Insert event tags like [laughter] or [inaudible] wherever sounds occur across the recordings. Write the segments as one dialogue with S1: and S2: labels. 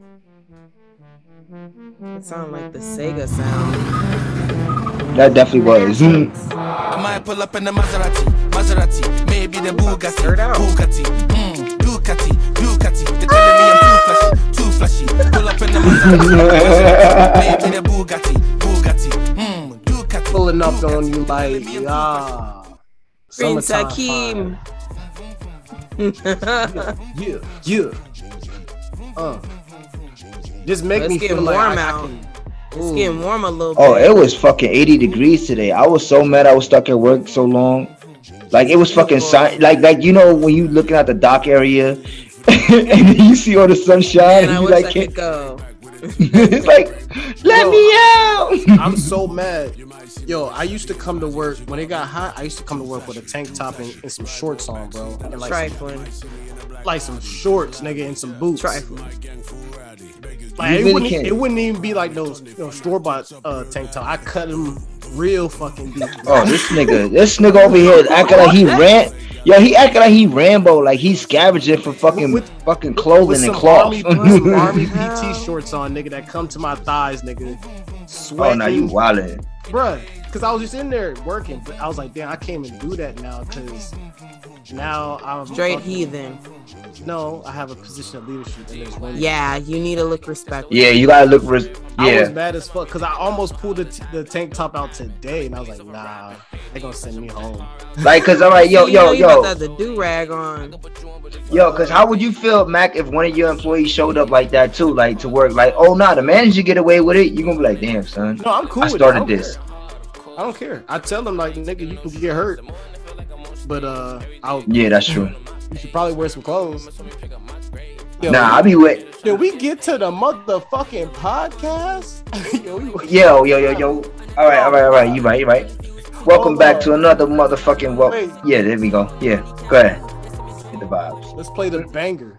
S1: It sounded like the Sega sound.
S2: That definitely was.
S3: I might pull up in the Maserati, Maserati, maybe the Bugatti,
S1: Stir out.
S3: Bugatti, mm, Ducati, Ducati. They're telling me I'm too flashy, too flashy. Pull up in the Maserati, Maserati, maybe the Bugatti, Bugatti, mm, Ducati.
S4: Pulling up
S3: Ducati.
S4: on you like,
S3: Telling me I'm too
S4: ah.
S1: Prince
S4: summertime
S1: Hakeem.
S4: fire. [laughs] Yeah, yeah. Uh. Just make
S1: Let's
S4: me feel like
S1: warm
S4: I,
S1: out.
S4: I can,
S1: It's getting warm a little oh, bit.
S2: Oh, it was fucking 80 degrees today. I was so mad I was stuck at work so long. Like it was fucking si- like like you know when you looking at the dock area [laughs] and you see all the sunshine
S1: Man,
S2: and you
S1: wish
S2: like
S1: I
S2: can't
S1: go. [laughs]
S2: it's like let
S4: Yo,
S2: me out. [laughs]
S4: I'm so mad. Yo, I used to come to work when it got hot. I used to come to work with a tank top and, and some shorts on, bro, and like some, like some shorts, nigga, and some boots.
S1: Trifling.
S4: Like, it, wouldn't, it wouldn't even be like those you know, store bought uh, tank top. I cut them real fucking deep.
S2: Oh, this nigga, this nigga over here is acting like he ran. Yo, he acting like he Rambo, like he's scavenging for fucking
S4: With-
S2: fucking
S4: with
S2: clothing
S4: some
S2: and cloth.
S4: army, with some [laughs] army PT shorts on, nigga, that come to my thighs, nigga.
S2: oh, now you wildin'.
S4: bruh. Cause I was just in there working, but I was like, damn, I can't even do that now, cause now I'm
S1: Straight
S4: fucking-
S1: heathen.
S4: No, I have a position of leadership. And there's.
S1: Yeah, you need to look respectful.
S2: Yeah, you gotta look. Res-
S4: I was
S2: yeah,
S4: mad as fuck because I almost pulled the, t- the tank top out today, and I was like, nah, they gonna send me home.
S2: like, cause I'm like, yo,
S1: You
S2: yo,
S1: you about
S2: yo,
S1: to have the do rag on.
S2: yo, cause how would you feel, Mac, if one of your employees showed up like that too, like to work, like, oh, nah, the manager get away with it? You gonna be like, damn, son.
S4: No, I'm cool.
S2: I started
S4: don't
S2: this.
S4: care. I don't care. I tell them like, nigga, you can get hurt, but uh, I'll.
S2: Yeah, that's true.
S4: You should probably wear some clothes. Yo,
S2: Nah, I'll be with.
S4: Did we get to the motherfucking podcast? [laughs] Yo,
S2: Yo, yo, yo, yo. All right, all right, all right. You right, you right. Welcome
S4: Hold
S2: back
S4: on.
S2: to another motherfucking well.
S4: Wait.
S2: Yeah, there we go. Yeah, go ahead. Get the vibes.
S4: Let's play the banger.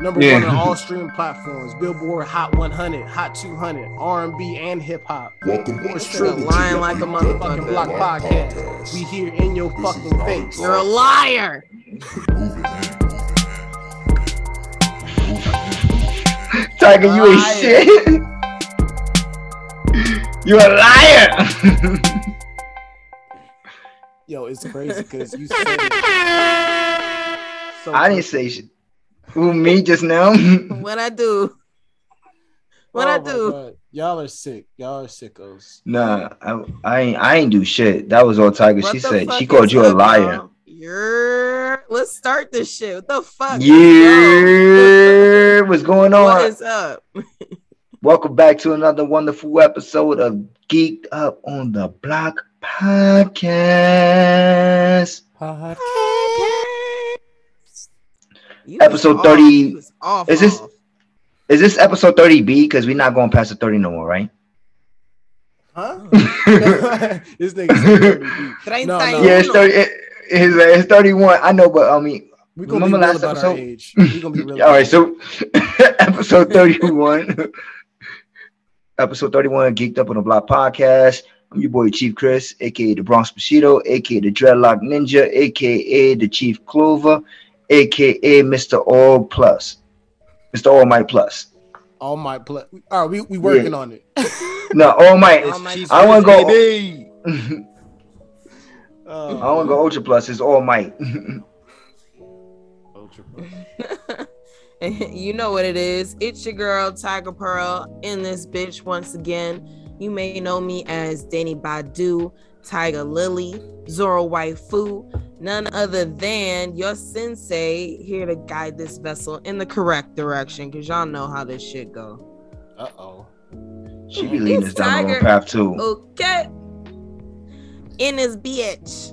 S4: Number
S2: Yeah.
S4: one on [laughs] all streaming platforms: Billboard Hot 100, Hot 200, R&B, and hip hop.
S5: Welcome
S4: Yours
S5: back
S4: truly,
S1: Lying like a
S4: fucking Block
S1: motherfucker.
S4: Podcast. We here in your fucking face.
S1: You're a liar.
S2: Thaiger, you ain't shit. [laughs] You're a liar.
S4: Yo, it's crazy because you [laughs] said. So
S2: I didn't say shit. Who me just now? [laughs]
S1: What I do? What
S4: Oh
S1: I do?
S4: God. Y'all are sick. Y'all are sickos.
S2: nah, I, I ain't. I ain't do shit. That was all Thaiger.
S1: What
S2: she said she called you a liar.
S1: y'all? Let's start this shit. What the fuck?
S2: Yeah, what's going on?
S1: What is up? [laughs]
S2: Welcome back to another wonderful episode of Geeked Up on the Block podcast.
S1: You
S2: Episode 30
S1: You off,
S2: Is this-
S1: off.
S2: Is this episode 30B? Because we're not going past the 30 no more, right?
S4: Huh? [laughs] this nigga said 30.
S1: Treinta
S4: No, no.
S2: Yeah, it's 30. It, it's, uh, it's 31. I know, but I mean,
S4: We gonna
S2: Remember
S4: be
S2: last
S4: about our
S2: episode?
S4: age. We gonna be [laughs] real.
S2: all right. So, [laughs] episode 31. episode 31 Geeked Up on the Block podcast. I'm your boy Chief Chris, aka the Bronx Bushido, aka the Dreadlock Ninja, aka the Chief Clover, aka Mr. All Plus, Mr. All Might Plus.
S4: All my Plus. All right, we we working on it. [laughs]
S2: No, All Might.
S1: All Might
S2: I want to go.
S5: Baby. [laughs]
S4: Uh,
S2: I want to go Ultra Plus. It's All Might. [laughs]
S4: Ultra Pro.
S1: you know what it is. It's your girl Thaiger Pearl in this bitch once again. You may know me as Danny Badu, Tiger Lily, Zoro Waifu, none other than your sensei here to guide this vessel in the correct direction. Cause y'all know how this shit go.
S4: Uh oh.
S2: she be leading us down the wrong path too.
S1: Okay. In this bitch.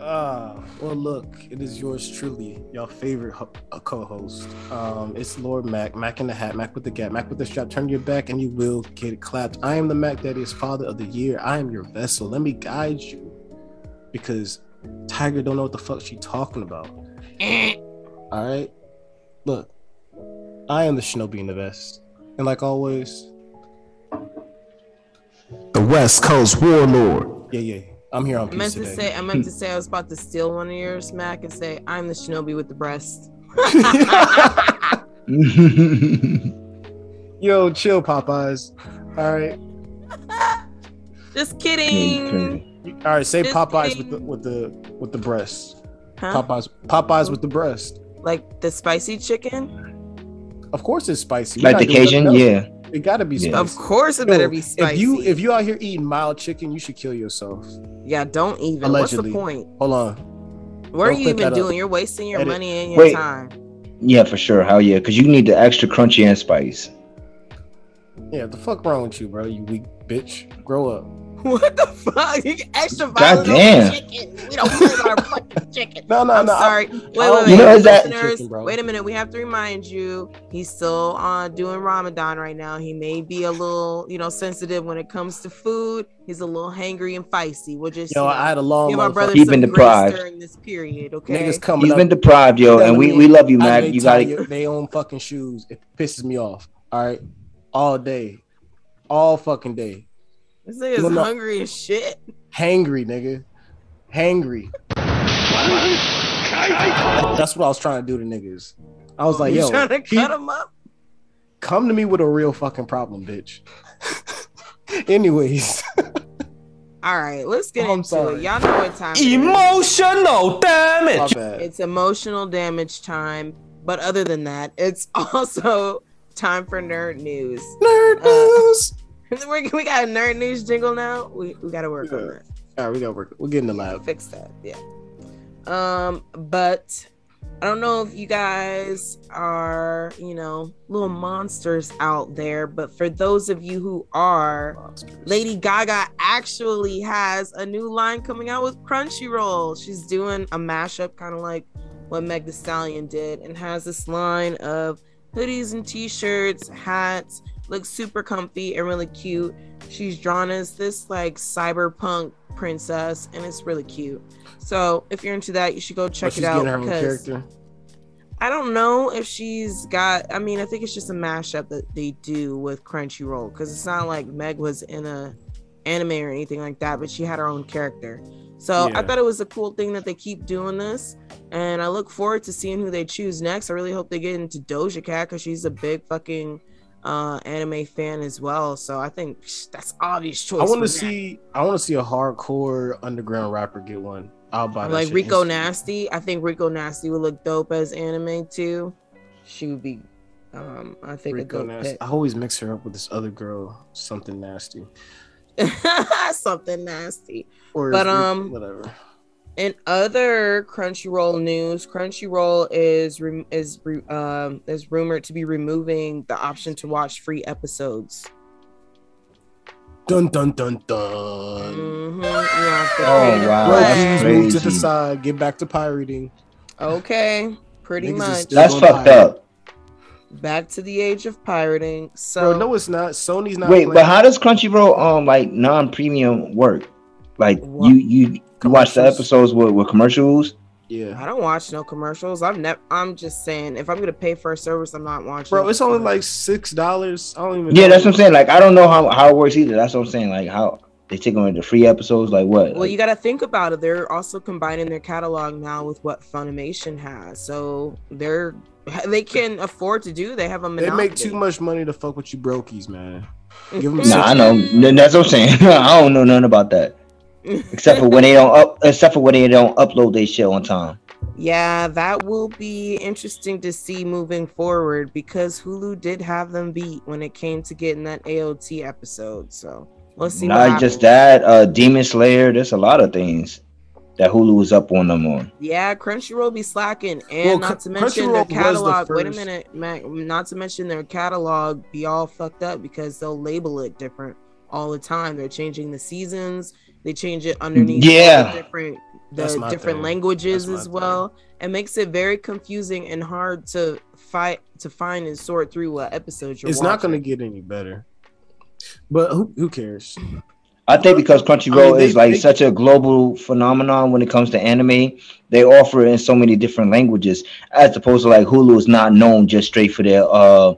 S4: Uh, well, look, it is yours truly, your favorite ho- uh, co-host. Um, it's Lord Mac, Mac in the hat, Mac with the gap, Mac with the strap. Turn your back, and you will get clapped. I am the Mac that is Father of the Year. I am your vessel. Let me guide you, because Thaiger don't know what the fuck she talking about. [clears throat] All right, look, I am the Shinobi in the vest, and like always,
S5: The West Coast Warlord.
S4: yeah, yeah, I'm here on
S1: I meant
S4: peace
S1: to
S4: today.
S1: say I meant to say I was about to steal one of yours, Mac, and say I'm the Shinobi with the breast. [laughs] [laughs]
S4: Yo, chill, Popeyes. All right,
S1: Just
S2: Yeah, you
S1: kidding.
S2: Crazy.
S4: all right. Say
S1: Just
S4: Popeyes with the with the with the breast.
S1: Huh?
S4: Popeyes, Popeyes with the breast.
S1: Like the spicy chicken?
S4: Of course, it's spicy.
S2: Like the Cajun, yeah.
S4: It gotta be
S2: Yeah.
S4: spicy.
S1: Of course it
S4: Yo,
S1: better be spicy.
S4: If you if you out here eating mild chicken, you should kill yourself.
S1: yeah, don't even.
S4: Allegedly.
S1: What's the point?
S4: Hold on.
S1: What are
S4: Don't
S1: you even
S4: that up.
S1: doing? You're wasting your
S4: Edit.
S1: money and your
S2: Wait.
S1: time.
S2: Yeah, for sure. Hell yeah. Because you need the extra crunchy and spice.
S4: Yeah, the fuck wrong with you, bro? You weak bitch. Grow up.
S1: What the fuck? You get extra
S2: God
S1: violent over
S2: damn.
S1: chicken. We don't care about our fucking chicken. [laughs]
S4: No, no,
S1: I'm
S4: no.
S1: sorry. Wait, wait,
S4: I'll-
S1: wait.
S2: You know,
S1: Listeners,
S4: Chicken,
S1: wait a minute. We have to remind you he's still uh, doing Ramadan right now. He may be a little, you know, sensitive when it comes to food. He's a little hangry and feisty. We'll just
S4: Yo,
S1: you know,
S4: I had a long
S1: give our brother
S2: He's
S1: some
S2: been
S1: grace
S2: deprived.
S1: during this period. Okay.
S4: niggas coming
S2: He's
S4: up.
S2: been deprived, yo, and we, we love you,
S4: out
S2: Mac. You gotta
S4: your- they own fucking shoes. It pisses me off. All right, all day, all fucking day.
S1: This nigga's
S4: No, no.
S1: hungry as shit.
S4: Hangry, nigga. Hangry. That's what I was trying to do to niggas. I was like,
S1: you
S4: yo,
S1: trying to
S4: he-
S1: cut him up?
S4: come to me with a real fucking problem, bitch. [laughs] Anyways,
S1: All right, let's get
S4: Oh, I'm
S1: into
S4: sorry.
S1: it. Y'all know what time it is.
S3: Emotional
S4: my
S3: damage.
S1: It's emotional damage time. But other than that, it's [laughs] also time for nerd news.
S4: Nerd
S1: Uh,
S4: news. [laughs]
S1: We're, we got a nerd news jingle now. We, we got to work on that.
S4: All right, we got to work. We'll get in the lab.
S1: Fix that. Yeah. Um, but I don't know if you guys are, you know, little monsters out there. But for those of you who are, Lady Gaga actually has a new line coming out with Crunchyroll. She's doing a mashup, kind of like what Meg The Stallion did, and has this line of hoodies and t-shirts, hats. Looks super comfy and really cute. She's drawn as this like cyberpunk princess, and it's really cute. So if you're into that, you should go check
S4: she's
S1: it out.
S4: getting her own
S1: because
S4: character.
S1: I don't know if she's got. I mean, I think it's just a mashup that they do with Crunchyroll because it's not like Meg was in a anime or anything like that, but she had her own character. So I thought it was a cool thing that they keep doing this, and I look forward to seeing who they choose next. I really hope they get into Doja Cat because she's a big fucking uh anime fan as well. So I think that's obvious choice.
S4: I want to see. I want to see a hardcore underground rapper get one. I'll buy that.
S1: like Rico
S4: instantly.
S1: Nasty. I think Rico Nasty would look dope as anime too. She would be, um, I think
S4: Rico nasty.
S1: pick.
S4: I always mix her up with this other girl, something nasty. [laughs]
S1: Something nasty.
S4: Or
S1: But, um,
S4: whatever.
S1: In other Crunchyroll news, Crunchyroll is re- is re- um is rumored to be removing the option to watch free episodes.
S4: Dun dun dun dun.
S1: Mhm, you have to
S2: Oh,
S1: pay
S2: wow,
S4: Bro,
S2: that's
S4: please move to the side. Get back to pirating.
S1: Okay, pretty
S4: Niggas
S1: much.
S2: That's fucked
S4: fire.
S2: up.
S1: Back to the age of pirating. So
S4: Bro, no, it's not. Sony's not.
S2: Wait,
S4: playing-
S2: but how does Crunchyroll um like non-premium work? Like
S1: What?
S2: you you you watch the episodes with, with commercials?
S4: Yeah,
S1: I don't watch no commercials. I've never. I'm just saying, if I'm gonna pay for a service, I'm not watching.
S4: bro, it's only like six dollars. I don't even.
S2: Yeah,
S4: know.
S2: that's what I'm saying. Like I don't know how, how it works either. That's what I'm saying. Like how they take on the free episodes, like what?
S1: Well,
S2: Like,
S1: you got to think about it. They're also combining their catalog now with what Funimation has, so they're they can afford to do. They have a monopoly.
S4: They make too much money to fuck with you brokies, man. Give them
S2: nah, I know. That's what I'm saying. [laughs] I don't know nothing about that. Except for when they don't up except for when they don't upload their shit on time.
S1: Yeah, that will be interesting to see moving forward because Hulu did have them beat when it came to getting that AOT episode. So let's see. what
S2: Not just
S1: happens.
S2: that, uh Demon Slayer, there's a lot of things that Hulu is up on them on.
S1: Yeah, Crunchyroll be slacking, and
S4: Well,
S1: not to mention their
S4: was the
S1: catalog. Wait a minute, Mac. Not to mention their catalog be all fucked up because they'll label it different all the time. They're changing the seasons. They change it underneath. all the
S2: Yeah.
S1: different the different
S4: thing.
S1: languages as well. It makes it very confusing and hard to fight to find and sort through what episodes you're
S4: It's not going to get any better. But who who cares?
S2: I think because Crunchyroll
S4: I mean, they-
S2: is like
S4: they-
S2: such a global phenomenon when it comes to anime, they offer it in so many different languages, as opposed to like Hulu is not known just straight for their uh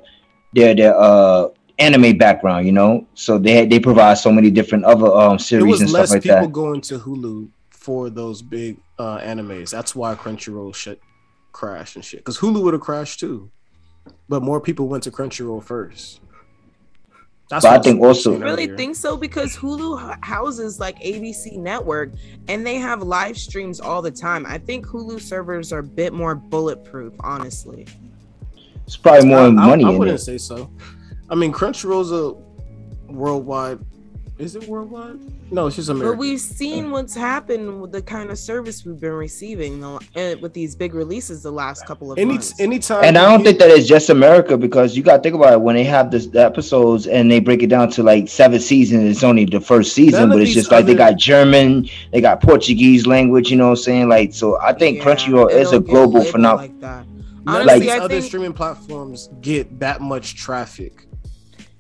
S2: their their uh anime background, you know. So they they provide so many different other um series and
S4: less
S2: stuff like that.
S4: less people going to Hulu for those big uh animes. That's why Crunchyroll shit crashed and shit. Because Hulu would have crashed too. But more people went to Crunchyroll first. That's
S2: But I think also-
S4: saying
S1: I really think so because Hulu houses like ABC Network and they have live streams all the time. I think Hulu servers are a bit more bulletproof, honestly.
S2: It's probably more
S4: I, I-
S2: money
S4: I,
S2: in
S4: wouldn't
S2: it.
S4: say so. I mean, Crunchyroll's a worldwide. Is it worldwide? No, it's just
S1: America.
S4: But
S1: we've seen what's happened with the kind of service we've been receiving the, with these big releases the last couple of
S4: Any
S1: months.
S4: anytime.
S2: And I don't
S4: get-
S2: think that it's just America because you gotta think about it when they have this the episodes and they break it down to like seven seasons. It's only the first season, but it's
S4: these
S2: just like they got German, they got Portuguese language. You know what I'm saying? Like, so I think
S1: Yeah,
S2: Crunchyroll is a global phenomenon.
S1: like that. Honestly,
S4: of these
S1: I
S4: other
S1: think
S4: streaming platforms get that much traffic.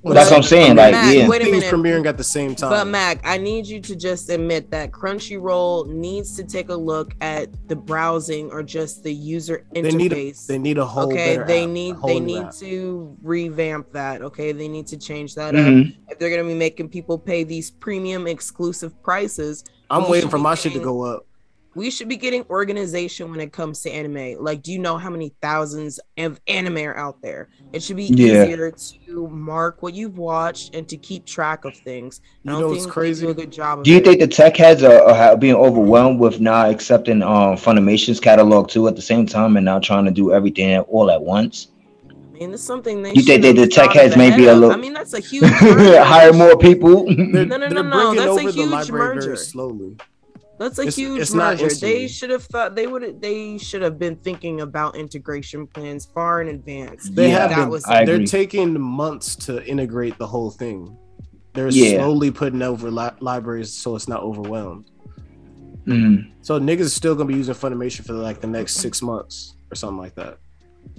S2: That's what I'm saying, like,
S1: Mac,
S2: yeah.
S1: wait a minute.
S4: premiering at the same time.
S1: But Mac, I need you to just admit that Crunchyroll needs to take a look at the browsing or just the user
S4: they need a,
S1: interface.
S4: they need a whole.
S1: okay, they
S4: app,
S1: need they need
S4: app.
S1: to revamp that. Okay, they need to change that up.
S2: Mhm.
S1: If they're gonna be making people pay these premium exclusive prices,
S4: I'm waiting for
S1: be
S4: my shit to go up.
S1: We should be getting organization when it comes to anime. Like, do you know how many thousands of anime are out there? It should be
S2: Yeah.
S1: easier to mark what you've watched and to keep track of things. I
S4: You
S1: don't
S4: know
S1: think
S4: what's crazy?
S1: do a good job.
S2: Do you
S1: it.
S2: think the tech heads are, are being overwhelmed with not accepting um Funimation's catalog too at the same time and now trying to do everything all at once?
S1: I mean, it's something they.
S2: You think that the tech heads may be a little-
S1: I mean, that's a [laughs] huge.
S2: Hire more people.
S4: They're, [laughs]
S1: No, no, no, no, that's a huge merger.
S4: slowly.
S1: That's a
S4: It's-
S1: huge
S4: it's not
S1: merger. They should have thought they would. They should have been thinking about integration plans far in advance.
S4: They
S2: Yeah,
S4: have
S1: that
S4: been.
S1: was
S4: they're
S2: agree.
S4: taking months to integrate the whole thing. They're
S2: Yeah.
S4: slowly putting over li- libraries so it's not overwhelmed.
S2: Mhm.
S4: So niggas is still gonna be using Funimation for like the next six months or something like that,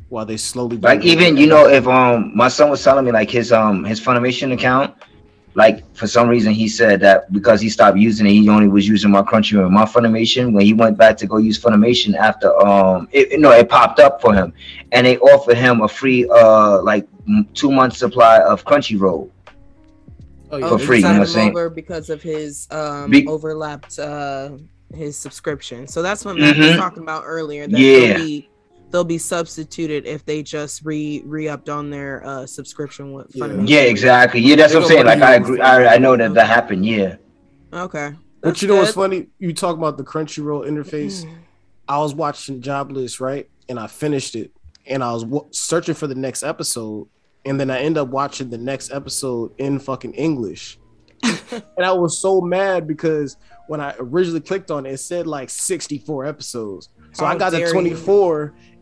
S4: while they slowly
S2: Like even you know if um my son was telling me like his um his Funimation account, like for some reason he said that because he stopped using it, he only was using my Crunchyroll and my Funimation. When he went back to go use Funimation after um it, you know it popped up for him, and they offered him a free uh like two month supply of Crunchyroll.
S4: Oh, yeah,
S1: Oh,
S2: for free, you know what I'm saying?
S1: over because of his um
S2: Be-
S1: overlapped uh his subscription. So that's what Matt was
S2: Mhm.
S1: talking about earlier. That
S2: Yeah.
S1: they'll be, they'll be substituted if they just re re upped on their uh subscription with
S4: Yeah.
S1: Funimation.
S2: Yeah, exactly. Yeah, that's
S4: They
S2: what I'm saying. Like I agree. I, I know that that happened. Yeah.
S1: Okay.
S4: But you know what's funny? You talk about the Crunchyroll interface. I was watching Jobless, right? And I finished it, and I was w- searching for the next episode, and then I end up watching the next episode in fucking English, [laughs] and I was so mad because when I originally clicked on it, it said like 64 episodes. So I got to
S1: dare you.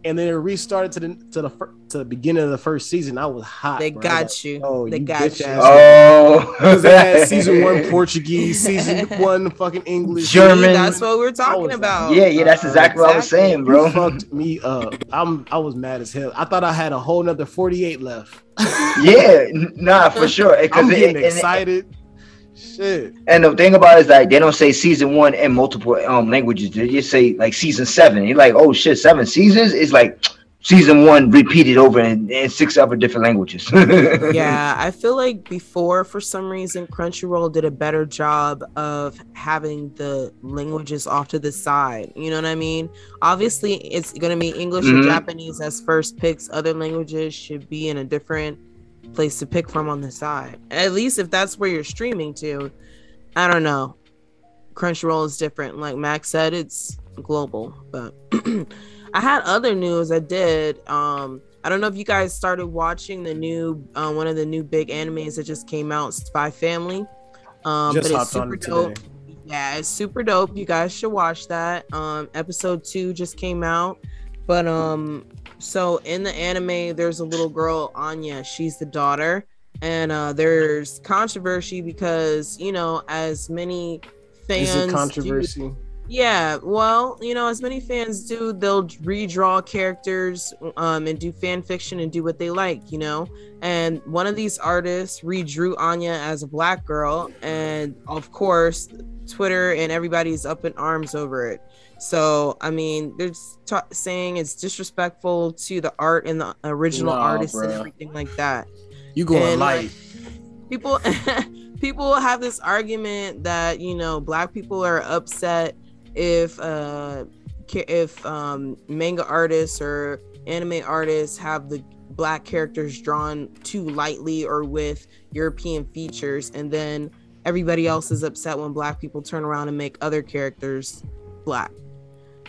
S4: 24, and then it restarted to the to the fir- to the beginning of the first season. I was hot.
S1: They
S4: bro.
S1: Got
S4: was
S1: you.
S4: Oh,
S1: They
S4: you
S1: got
S4: bitch
S1: you.
S4: ass
S2: Oh,
S4: because they had [laughs] season one Portuguese, season [laughs] one fucking English,
S2: German.
S1: See, that's what we're talking
S4: was-
S1: about.
S2: Yeah, yeah, that's exactly what I was saying, bro.
S4: You fucked me up. I'm I was mad as hell. I thought I had a whole nother 48 left.
S2: yeah, nah, for [laughs] sure.
S4: I'm
S2: it,
S4: getting
S2: and,
S4: excited. Shit.
S2: and the thing about it is like they don't say season one in multiple um languages. They just say like season seven. You're like, oh shit, seven seasons? It's like season one repeated over in, in six other different languages. [laughs]
S1: yeah, I feel like before, for some reason, Crunchyroll did a better job of having the languages off to the side. You know what I mean? Obviously, it's going to be English
S2: Mhm.
S1: or Japanese as first picks. Other languages should be in a different place to pick from on the side. At least if that's where you're streaming to. I don't know. Crunchyroll is different. Like Max said, it's global. But [clears throat] I had other news. I did. Um, I don't know if you guys started watching the new uh, one of the new big animes that just came out, Spy Family. Um,
S4: Just
S1: but it's super
S4: it
S1: dope.
S4: today.
S1: Yeah, it's super dope. You guys should watch that. Um, episode two just came out. But um, so in the anime, there's a little girl, Anya. She's the daughter, and uh, there's controversy because you know, as many fans
S4: Is it
S1: do-
S4: controversy?
S1: yeah, well, you know, as many fans do, they'll redraw characters um, and do fan fiction and do what they like, you know. And one of these artists redrew Anya as a black girl, and of course, Twitter and everybody's up in arms over it. So, I mean, they're ta- saying it's disrespectful to the art and the original artists and everything like that
S4: You going
S1: And,
S4: light?
S1: people [laughs] people have this argument that you know black people are upset if uh if um manga artists or anime artists have the black characters drawn too lightly or with European features, and then everybody else is upset when black people turn around and make other characters black.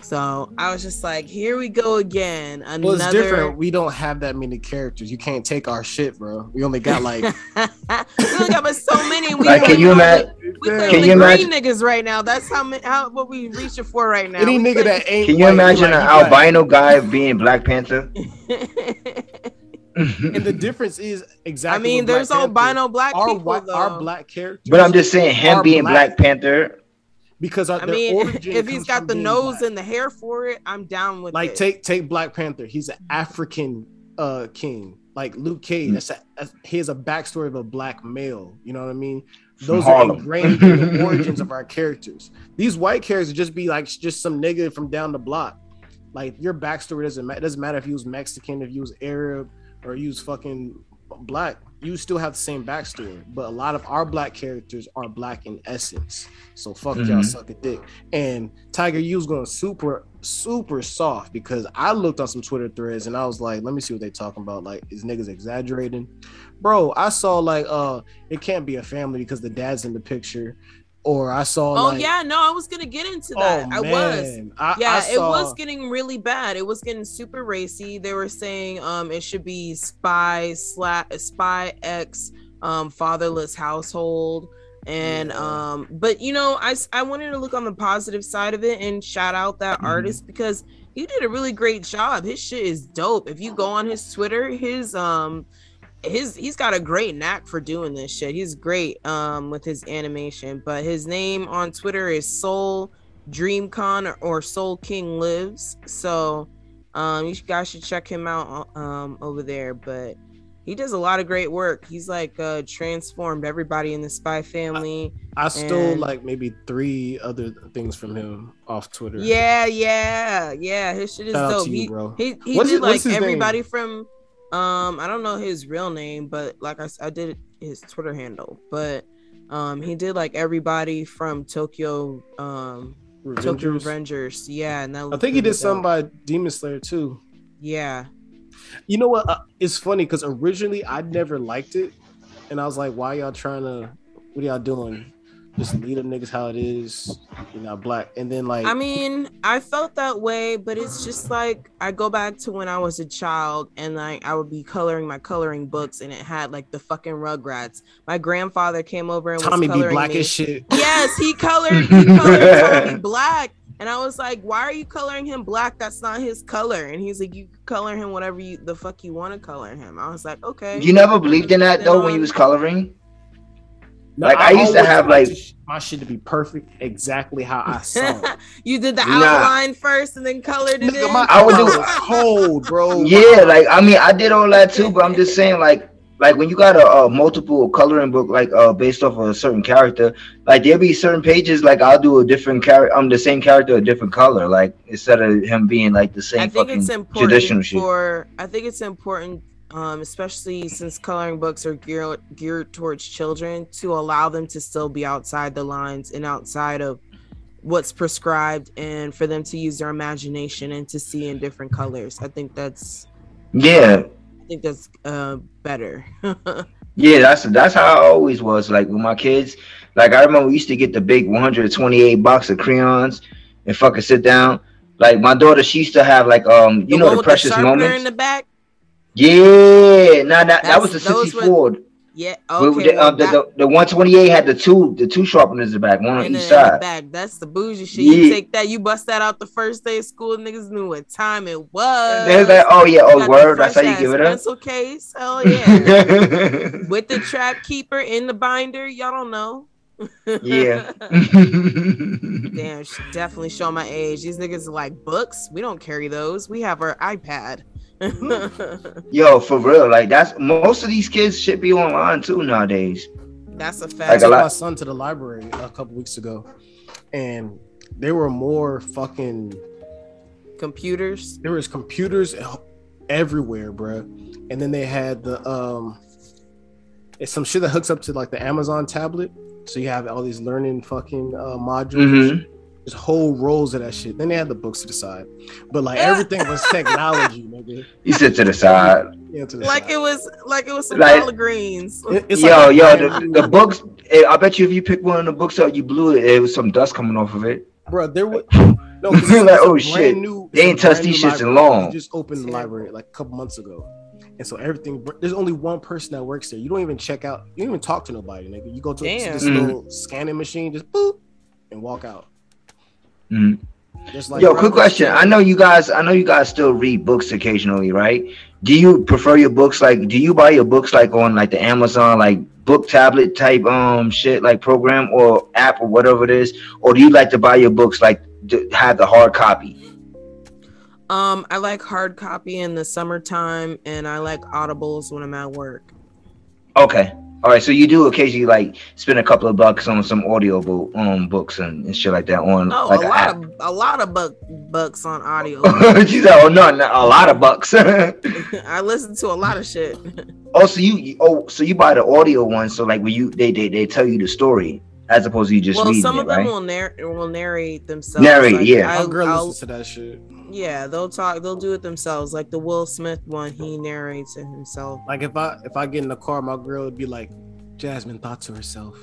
S1: So I was just like, here we go again. Another...
S4: Well, it's different. We don't have that many characters. You can't take our shit, bro. We only got like. [laughs]
S1: we only got but so many. We
S2: Like, can you imagine?
S1: We
S4: Can
S2: you imagine-
S1: niggas right now. That's how many, how what we reaching for right now.
S4: Any
S1: We
S4: nigga that ain't.
S2: Can you imagine
S4: like,
S2: an albino guy being Black Panther? [laughs]
S4: And the difference is exactly.
S1: I mean,
S4: what Black
S1: there's
S4: Panther-
S1: albino black
S4: Our
S1: people
S4: white,
S1: though.
S4: our black characters.
S2: But I'm just saying, him
S4: are
S2: being Black Panther.
S4: Because
S1: I mean, [laughs] if he's got the nose
S4: black.
S1: and the hair for it, I'm down with
S4: like
S1: it.
S4: take take Black Panther. He's an African uh king. Like Luke Cage,
S2: Mm.
S4: that's a, that's, he has a backstory of a black male. You know what I mean?
S2: From
S4: Those are ingrained in the [laughs] origins of our characters. These white characters just be like just some nigga from down the block. Like your backstory doesn't matter. Doesn't matter if you was Mexican, if you was Arab, or you was fucking black. You still have the same backstory. But a lot of our black characters are black in essence. So fuck y'all,
S2: Mhm.
S4: suck a dick. And Thaiger U's going super super soft because I looked on some Twitter threads and I was like, let me see what they talking about. Like, is niggas exaggerating? Bro, I saw like uh it can't be a family because the dad's in the picture. Or I saw
S1: oh
S4: like,
S1: yeah, no, I was gonna get into
S4: oh,
S1: that. I was.
S4: I,
S1: yeah
S4: I
S1: it was getting really bad. It was getting super racy. They were saying um it should be spy slash spy x um fatherless household. And um but you know I I wanted to look on the positive side of it and shout out that
S2: Mhm.
S1: artist because he did a really great job. His shit is dope. If you go on his twitter his um his he's got a great knack for doing this shit he's great um with his animation but his name on twitter is soul DreamCon or, or Soul King Lives. So um you guys should check him out um over there. But he does a lot of great work. He's like uh transformed everybody in the spy family.
S4: I stole
S1: and-
S4: like maybe three other things from him off Twitter.
S1: Yeah, yeah, yeah. His shit is
S4: Shout out
S1: dope.
S4: you,
S1: he,
S4: bro.
S1: he he did like
S4: his name?
S1: everybody from um I don't know his real name, but like I did his Twitter handle, but um he did like everybody from Tokyo um Tokyo
S4: Revengers.
S1: Revengers. Yeah, and that
S4: I think he did something by Demon Slayer too.
S1: Yeah.
S4: You know what? Uh, it's funny because originally I never liked it, and I was like, "Why y'all trying to? What are y'all doing? Just leave them niggas how it is. You're not black." And then like,
S1: I mean, I felt that way, but it's just like I go back to when I was a child and like I would be coloring my coloring books and it had like the fucking Rugrats. My grandfather came over and
S4: Tommy
S1: was
S4: be black
S1: me.
S4: as shit.
S1: Yes, he colored [laughs] he colored Tommy black. And I was like, why are you coloring him black? That's not his color. And he's like, you can color him whatever you the fuck you want to color him. I was like, okay.
S2: You never believed in that though when you um, was coloring. Like, I used to have, like-
S4: sh- my shit to be perfect, exactly how I saw it. [laughs]
S1: you did the
S2: Nah.
S1: outline first and then colored it
S4: Nigga,
S1: in.
S4: my
S2: I would do-
S4: was cold, bro. [laughs]
S2: Yeah, like I mean, I did all that too, but I'm just saying, like, like when you got a, a multiple coloring book, like uh, based off of a certain character, like there'll be certain pages, like I'll do a different character, I'm the same character, a different color, like instead of him being like the same
S1: I think
S2: fucking
S1: it's important
S2: traditional shit.
S1: for. I think it's important, um, especially since coloring books are geared geared towards children, to allow them to still be outside the lines and outside of what's prescribed, and for them to use their imagination and to see in different colors. I think that's.
S2: Yeah,
S1: I think that's uh better. [laughs]
S2: yeah, that's that's how I always was. Like with my kids, like I remember we used to get the big 128 box of crayons and fucking sit down. Like my daughter, she used to have like um, you
S1: The
S2: know, the precious moments.
S1: in the back.
S2: Yeah, nah, that, that was the 60
S1: were-
S2: Ford.
S1: Yeah. Okay.
S2: the, uh, the, the, the 128 had the two the two sharpeners in the back, one on each side.
S1: back. That's the bougie shit. You
S2: Yeah.
S1: take that, you bust that out the first day of school. Niggas knew what time it was.
S2: They was like, oh yeah, oh word, that's how you give it up.
S1: Pencil case, hell yeah. [laughs] With the Trapper Keeper in the binder, y'all don't know.
S2: yeah. [laughs]
S1: Damn, definitely show my age. These niggas are like books. We don't carry those. We have our iPad. [laughs]
S2: Yo, for real, like that's most of these kids should be online too nowadays.
S1: That's a fact.
S2: Like a
S4: took my son to the library a couple weeks ago, and there were more fucking.
S1: Computers.
S4: There was computers everywhere, bro. And then they had the um, it's some shit that hooks up to like the Amazon tablet, so you have all these learning fucking uh, modules.
S2: Mm-hmm.
S4: There's whole rolls of that shit. Then they had the books to the side, but like [laughs] everything was technology, nigga.
S2: You sit to the side.
S4: Yeah, to the
S1: Like
S4: side.
S1: it was like it was some
S2: Like-
S1: collard greens.
S4: It- it's
S2: yo,
S4: like
S2: yo, the, the books. eh, I bet you if you pick one of the books up, you blew it. It was some dust coming off of it.
S4: bro. There was [laughs] no. 'cause it's-
S2: Like,
S4: it's
S2: oh, shit.
S4: New,
S2: They ain't touched these shits in long.
S4: We just opened the library like a couple months ago, and so everything. There's only one person that works there. You don't even check out. You don't even talk to nobody, nigga. You go to
S1: Damn.
S4: this
S2: Mm.
S4: little scanning machine, just boop, and walk out.
S2: Mhm.
S4: Just like
S2: Yo, quick question. I know you guys. I know you guys still read books occasionally, right? Do you prefer your books like? Do you buy your books like on like the Amazon like book tablet type um shit like program or app or whatever it is, or do you like to buy your books like to have the hard copy?
S1: Um, I like hard copy in the summertime, and I like audibles when I'm at work.
S2: Okay. All right. So you do occasionally like spend a couple of bucks on some audio book um books and, and shit like that on
S1: Oh,
S2: like
S1: a
S2: an
S1: lot
S2: app.
S1: of a lot of buck bucks on audio. [laughs]
S2: She said, "Oh no, no, a lot of bucks." [laughs] [laughs]
S1: I listen to a lot of shit.
S2: oh, so you oh, so you buy the audio one? So like when you they they, they tell you the story as opposed to you just
S1: well,
S2: reading
S1: some
S2: it,
S1: of them
S2: right?
S1: will narr- will narrate themselves.
S2: Narrate, yeah.
S1: I,
S4: Our girl
S1: I'll-
S4: listens to that shit.
S1: Yeah, they'll talk. They'll do it themselves. Like the Will Smith one, he narrates it himself.
S4: Like if I if I get in the car, my girl would be like, Jasmine thought to herself,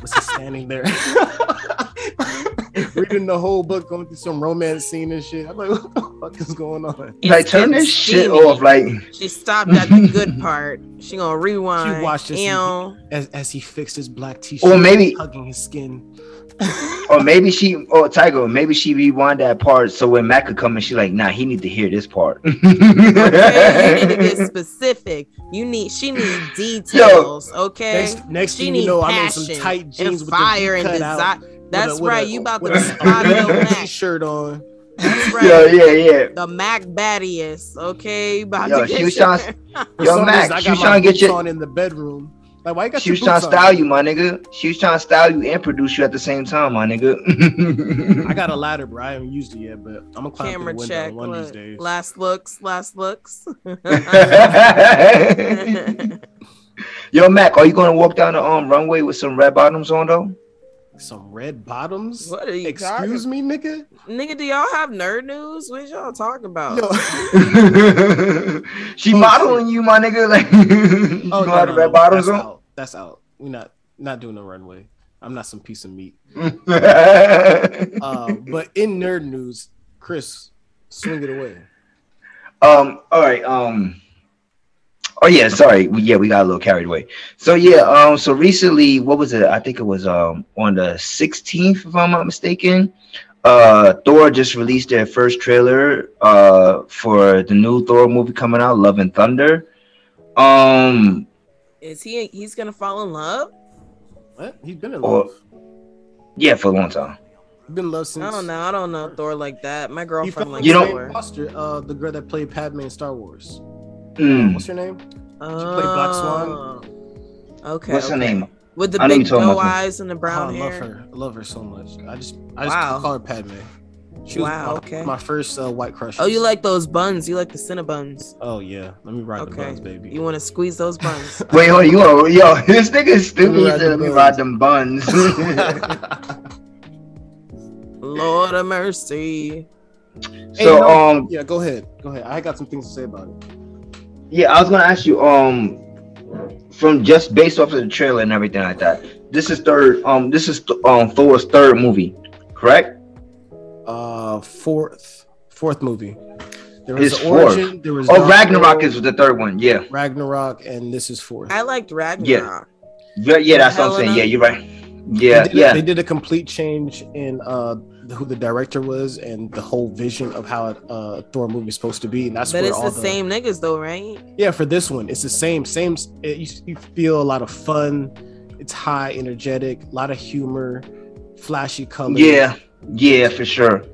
S4: was he standing there [laughs] [laughs] [laughs] reading the whole book, going through some romance scene and shit? I'm like, [laughs] what the fuck is going on?
S1: It's
S2: like turn
S1: getting
S2: this shit off. Like
S1: She stopped at the good [laughs] part. She gonna rewind.
S4: She watched this
S1: Ew.
S4: As as he fixed his black t-shirt,
S2: Or maybe-
S4: hugging his skin.
S2: or maybe she or Thaiger, maybe she rewind that part so when Mac could come and she like, nah, he need to hear this part.
S1: Okay, you need to get specific. You need. She need details. Okay.
S4: Next, next
S1: She
S4: thing you
S1: need
S4: know, I'm in some
S1: passion
S4: tight
S1: and
S4: jeans with
S1: fire
S4: the
S1: and
S4: V cut out,
S1: desire.
S4: with a-
S1: That's
S4: with
S1: right.
S4: a-
S1: you about
S4: with
S1: to
S4: a [laughs]
S1: spot your [laughs] Mac.
S4: t-shirt on.
S1: That's [laughs] right.
S2: Yo, yeah, yeah.
S1: The Mac baddiest. Okay. You About
S2: Yo,
S1: to
S2: she
S1: get
S2: was
S1: your-
S2: trying-
S4: For
S2: Yo, Mac,
S4: I
S2: she
S4: got
S2: was
S4: my
S2: trying to get
S4: boots
S2: your-
S4: on in the bedroom. Like, why you got
S2: She
S4: your
S2: was trying to
S4: boots on?
S2: style you, my nigga. She was trying to style you and produce you at the same time, my nigga.
S4: I got a ladder, bro. I haven't used it yet, but I'm gonna climb
S1: Camera
S4: through the window
S1: check.
S4: one of these days.
S1: last looks. Last looks.
S2: Yo, Mac, are you gonna walk down the um runway with some red bottoms on though?
S4: Some red bottoms.
S1: What are you
S4: Excuse me, nigga.
S1: Nigga, do y'all have nerd news? What y'all talking about?
S4: Yo. [laughs]
S2: she
S4: Oh,
S2: modeling you, my nigga. Like, [laughs] you
S4: Oh,
S2: know
S4: no, no,
S2: red
S4: no.
S2: bottoms
S4: That's
S2: on?
S4: out. That's out. We're not not doing a runway. I'm not some piece of meat.
S2: um, [laughs]
S4: Uh, but in nerd news, Chris, swing it away.
S2: Um, all right. Um, oh yeah, sorry. We, yeah, we got a little carried away. So yeah. Um, so recently, what was it? I think it was um on the 16th, if I'm not mistaken. Uh, Thor just released their first trailer uh for the new Thor movie coming out, Love and Thunder. Um,
S1: Is he? He's gonna fall in love?
S4: What? He's been in
S2: Or-
S4: love.
S2: yeah, for a long time.
S4: He's been in love since.
S1: I don't know. I don't know Thor like that. My girlfriend like
S2: You
S4: you
S2: don't-
S4: know,
S1: Thor.
S4: Foster, uh, the girl that played Padme in Star Wars.
S2: Mm.
S4: What's her name?
S1: Oh.
S4: played Black Swan.
S1: Okay.
S2: What's her
S1: okay.
S2: name?
S1: With the
S2: I
S1: big
S2: you're
S1: doe eyes and the brown
S4: oh, I love
S1: hair.
S4: her. I love her so much. I just, I just
S1: Wow.
S4: call her Padme. She was
S1: Wow,
S4: my,
S1: okay.
S4: my first uh, white crush.
S1: Oh, you like those buns? You like the Cinnabons?
S4: Oh yeah, let me ride the buns, baby.
S1: You want to squeeze those buns? [laughs]
S2: Wait, hold on, you want yo? [laughs] This nigga is stupid.
S4: Let me
S2: said, Let me
S4: ride
S2: ride them buns. [laughs]
S1: Lord of mercy.
S4: Hey,
S2: so
S4: no.
S2: um,
S4: yeah, go ahead, go ahead. I got some things to say about it.
S2: Yeah, I was gonna ask you, um, from just based off of the trailer and everything like that. This is third, um, this is um Thor's third movie, correct?
S4: Uh, fourth, fourth movie. There was
S2: His
S4: the
S2: fourth.
S4: origin. There was
S2: Oh,
S4: Dark
S2: Ragnarok
S4: World,
S2: is the third one. Yeah,
S4: Ragnarok, and this is fourth.
S1: I liked Ragnarok.
S2: yeah, yeah. That's what I'm saying. Yeah, you're right. Yeah,
S4: they did,
S2: yeah,
S4: They did a complete change in uh who the director was and the whole vision of how a uh, Thor movie is supposed to be, and that's
S1: But
S4: where
S1: it's
S4: all
S1: the same niggas though, right?
S4: Yeah, for this one, it's the same. Same. It, you, you feel a lot of fun. It's high, energetic, a lot of humor, flashy colors.
S2: yeah, yeah, for sure.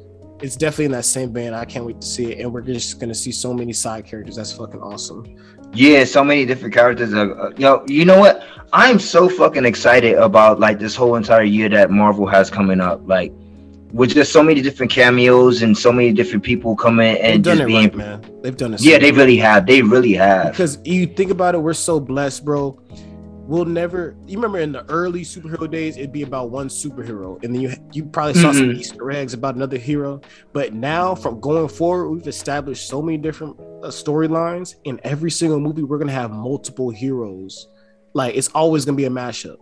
S4: it's definitely in that same band. I can't wait to see it, and we're just gonna see so many side characters. That's fucking awesome.
S2: Yeah, so many different characters. Uh, uh, yo, you know what? I'm so fucking excited about like this whole entire year that Marvel has coming up. Like, with just so many different cameos and so many different people coming
S4: They've
S2: and
S4: done
S2: just
S4: it
S2: being.
S4: right, man. They've done it.
S2: Yeah,
S4: so
S2: they really have. They really have.
S4: because you think about it, we're so blessed, bro. We'll never. You remember in the early superhero days, it'd be about one superhero, and then you you probably saw some
S2: Mhm.
S4: Easter eggs about another hero. But now, from going forward, we've established so many different uh, storylines. In every single movie, we're gonna have multiple heroes. Like it's always gonna be a mashup.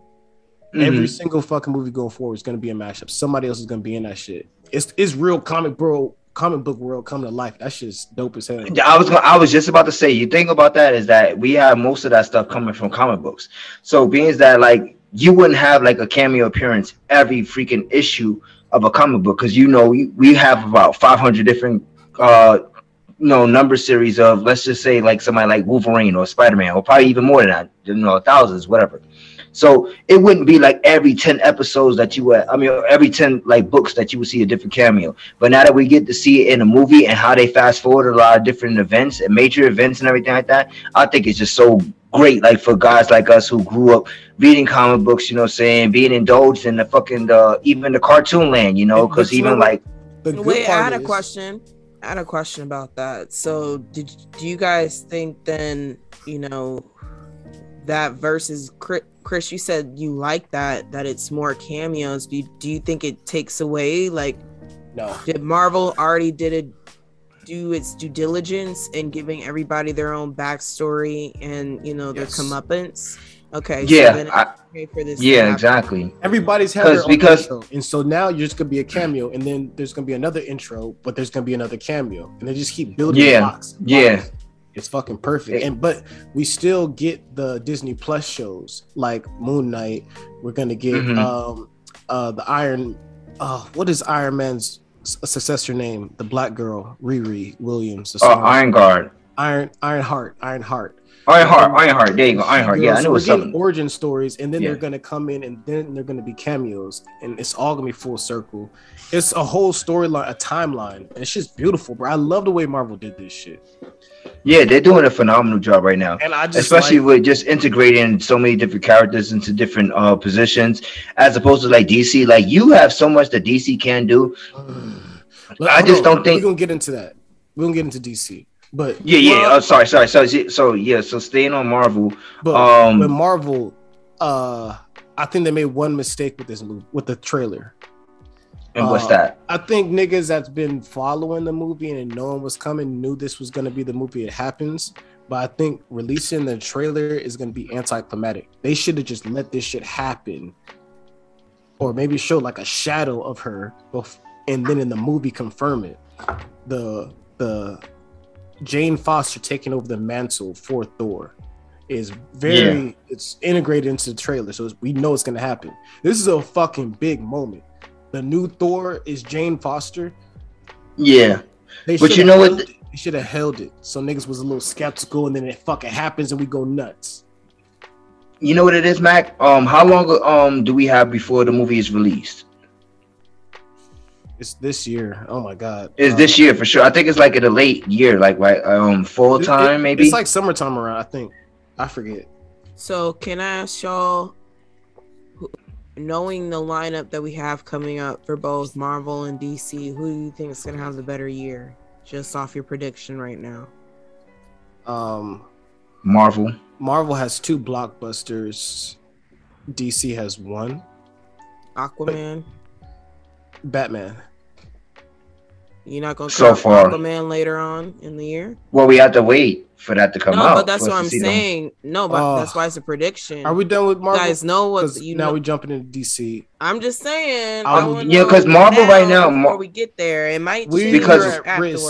S4: Every
S2: Mhm.
S4: single fucking movie going forward is gonna be a mashup. Somebody else is gonna be in that shit. It's it's real comic bro comic book world come to life. That's just dope as hell.
S2: I was I was just about to say. You think about that is that we have most of that stuff coming from comic books. So being that like you wouldn't have like a cameo appearance every freaking issue of a comic book because you know we, we have about 500 different uh you know number series of let's just say like somebody like Wolverine or Spider Man or probably even more than that. You know thousands whatever. So it wouldn't be like every 10 episodes that you would, I mean, every 10 like books that you would see a different cameo. But now that we get to see it in a movie and how they fast forward a lot of different events and major events and everything like that, I think it's just so great. Like for guys like us who grew up reading comic books, you know, what I'm saying being indulged in the fucking the even the cartoon land, you know, because even
S4: what?
S2: like
S4: The good
S1: Wait, I
S4: part
S1: had a question. I had a question about that. So, did do you guys think then, you know, that versus Chris, Chris you said you like that that it's more cameos. Do you, do you think it takes away like
S4: No,
S1: did Marvel already did it do its due diligence in giving everybody their own backstory and, you know, their
S4: Yes.
S1: comeuppance? Okay.
S2: yeah,
S1: then
S2: I,
S1: okay for this
S2: yeah,
S1: happen.
S2: exactly.
S4: everybody's had their
S2: 'Cause-
S4: own
S2: because-
S4: intro, and so now you're just gonna be a cameo, and then there's gonna be another intro, but there's gonna be another cameo, and they just keep building
S2: Yeah,
S4: blocks. and
S2: yeah.
S4: It's fucking perfect, and but we still get the Disney Plus shows like Moon Knight. We're gonna get
S2: Mhm.
S4: um uh the Iron. Uh, what is Iron Man's successor name? The black girl Riri Williams. the
S2: Uh. Iron Guard,
S4: Iron Iron Heart. Iron Heart.
S2: Ironheart, Ironheart. There you go, Ironheart. Yeah, I
S4: so
S2: knew it was
S4: getting
S2: something.
S4: origin stories, and then
S2: Yeah.
S4: they're gonna come in, and then they're gonna be cameos, and it's all gonna be full circle. It's a whole storyline, a timeline, and it's just beautiful, bro. I love the way Marvel did this shit,
S2: Yeah, they're doing a phenomenal job right now.
S4: and I just
S2: especially
S4: like,
S2: with just integrating so many different characters into different uh positions as opposed to like DC like you have so much that DC can do [sighs] I just
S4: on.
S2: don't think-
S4: we're gonna get into that. We're gonna get into DC, but
S2: yeah yeah
S4: Well,
S2: oh, sorry sorry sorry so yeah so staying on Marvel
S4: but
S2: um,
S4: with Marvel, uh, I think they made one mistake with this movie with the trailer.
S2: and what's
S4: uh,
S2: that
S4: I think niggas that's been following the movie and knowing what's coming knew this was gonna be the movie it happens. But I think releasing the trailer is gonna be anticlimactic. They should have just let this shit happen, or maybe show like a shadow of her, and then in the movie confirm it. The the Jane Foster taking over the mantle for Thor is very it's integrated into the trailer, so we know it's gonna happen. This is a fucking big moment. The new Thor is Jane Foster.
S2: yeah
S4: They
S2: But you know what
S4: it. They should have held it. So niggas was a little skeptical, and then it fucking happens, and we go nuts.
S2: you know what it is Mac um how long um do we have before the movie is released
S4: It's this year. Oh my god.
S2: it's
S4: Uh,
S2: this year for sure I think it's like in a late year like right um full time
S4: it-
S2: maybe
S4: It's like summertime around. I think. I forget.
S1: So can I ask y'all, knowing the lineup that we have coming up for both Marvel and DC, who do you think is gonna have the better year? Just off your prediction right now.
S4: Um,
S2: Marvel
S4: Marvel has two blockbusters. DC has one.
S1: Aquaman.
S4: Batman.
S1: You're not gonna
S2: So
S1: count
S2: far.
S1: Aquaman later on in the year.
S2: well we have to wait for that to come
S1: no,
S2: out
S1: but that's what I'm
S2: see them.
S1: saying. No, but
S4: Oh.
S1: that's why it's a prediction.
S4: Are we done with
S1: you
S4: Marvel?
S1: guys know what
S4: 'Cause
S1: you
S4: now
S1: know?
S4: we jumping into DC.
S1: I'm just saying.
S4: Um,
S1: I wanna
S2: yeah,
S1: know
S2: 'cause Marvel right now,
S1: before we get there, it might
S4: We
S2: Because-
S4: are at risk.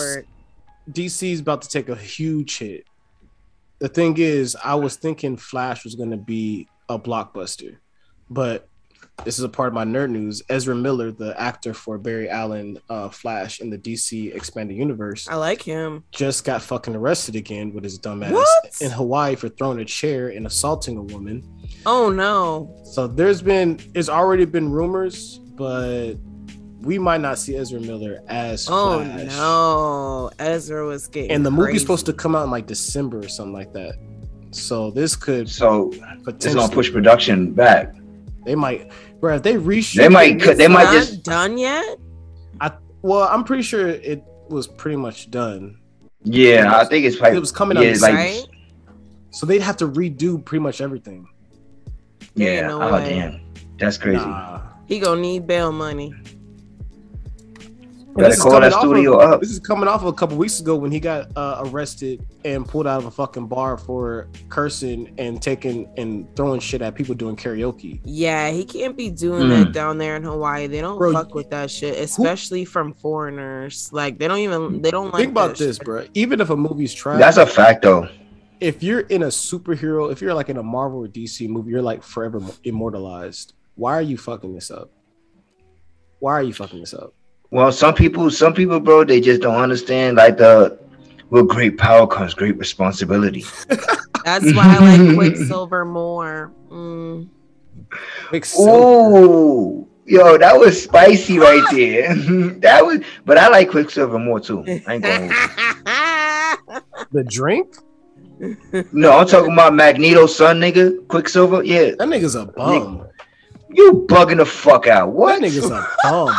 S4: DC's about to take a huge hit. The thing is, I was thinking Flash was going to be a blockbuster, but this is a part of my nerd news. Ezra Miller, the actor for Barry Allen uh, Flash in the DC expanded universe,
S1: I like him.
S4: just got fucking arrested again with his dumb ass
S1: What?
S4: in Hawaii for throwing a chair and assaulting a woman.
S1: Oh no.
S4: So there's been, it's already been rumors, but we might not see Ezra Miller as
S1: Oh
S4: Flash.
S1: no. Ezra was getting
S4: and the movie's supposed to come out in like December or something like that. So this could
S2: so it's gonna
S4: potentially
S2: push production back
S4: they might, bro. If they reshoot,
S2: They might
S4: it-
S2: cut- they might just-
S1: done yet.
S4: I well, I'm pretty sure it was pretty much done.
S2: yeah I think it's like
S4: It was coming
S2: yeah,
S4: out,
S2: like
S1: right?
S4: so they'd have to redo pretty much everything.
S1: There ain't
S2: Yeah.
S1: no
S2: oh
S1: way.
S2: damn, that's crazy.
S4: Nah.
S1: He gonna need bail money.
S4: And
S2: Better
S4: this is
S2: call
S4: coming
S2: that
S4: off
S2: studio
S4: of,
S2: up.
S4: This is coming off of a couple weeks ago when he got uh, arrested and pulled out of a fucking bar for cursing and taking and throwing shit at people doing karaoke.
S1: Yeah, he can't be doing
S2: Mm.
S1: that down there in Hawaii. They don't
S4: Bro,
S1: fuck with that shit, especially from foreigners. Like they don't even they don't like
S4: Think about this,
S1: shit.
S4: bro. Even if a movie's trash,
S2: That's a fact though.
S4: if you're in a superhero, if you're like in a Marvel or DC movie, you're like forever immortalized. Why are you fucking this up? Why are you fucking this up?
S2: Well, some people, some people, bro, they just don't understand. Like the, with great power comes great responsibility. [laughs]
S1: That's why I like [laughs] Quicksilver more. Mm.
S4: Quicksilver.
S2: Ooh, yo, that was spicy right there. [laughs] that was, but I like Quicksilver more too. I ain't going.
S4: The drink?
S2: No, I'm talking about Magneto, son, nigga. Quicksilver, yeah.
S4: That nigga's a bum.
S2: You bugging the fuck out. What?
S4: That nigga's a bum.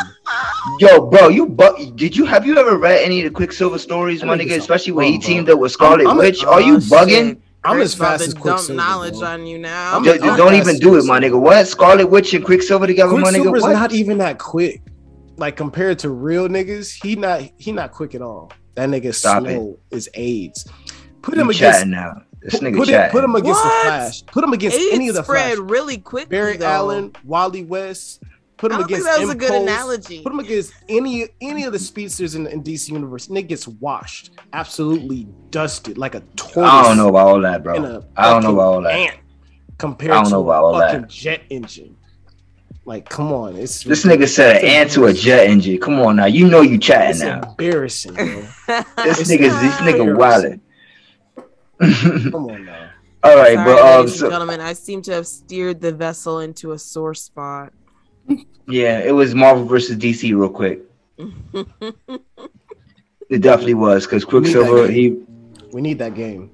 S2: Yo, bro, you bug. Did you have you ever read any of the Quicksilver stories,
S4: That
S2: my nigga? Especially when he teamed up with Scarlet
S4: I'm- I'm a-
S2: Witch. Uh, Are you bugging?
S1: shit.
S4: I'm
S1: Chris
S4: as fast as
S1: to dump
S4: Quicksilver,
S1: knowledge
S4: bro.
S1: on you now.
S4: I'm-
S2: Just,
S4: I'm
S2: don't even do it, my nigga. What? Scarlet Witch and Quicksilver together, my nigga.
S4: Quicksilver's
S2: What?
S4: not even that quick. Like compared to real niggas, he not he not quick at all. That nigga
S2: Stop it.
S4: slow is AIDS. Put
S2: You
S4: him against
S2: now. This
S4: put,
S2: nigga
S4: put, him, put him against
S1: What?
S4: the Flash. Put him against
S1: AIDS
S4: any of the
S1: spread
S4: Flash.
S1: really quick.
S4: Barry
S1: though.
S4: Allen, Wally West. Put
S1: I
S4: him against
S1: that was a good analogy.
S4: Put him against any any of the speedsters in, in DC universe. Nigga gets washed, absolutely dusted like a tortoise.
S2: I don't know about all that, bro. I don't know about all that.
S4: ant compared
S2: I don't
S4: to
S2: know about all
S4: a
S2: that.
S4: fucking jet engine. Like, come on, it's
S2: This nigga said an ant to a jet engine. Come on now, you know you
S4: It's
S2: chatting now.
S4: embarrassing, bro.
S2: This [laughs]
S4: It's
S2: nigga's this nigga wildin'.
S4: Come on now. [laughs]
S2: All right,
S1: Sorry,
S2: but um,
S1: ladies and
S2: so,
S1: gentlemen, I seem to have steered the vessel into a sore spot.
S2: Yeah, it was Marvel versus DC real quick. [laughs] It definitely was because
S4: We
S2: Quicksilver
S4: game.
S2: he
S4: We need that game.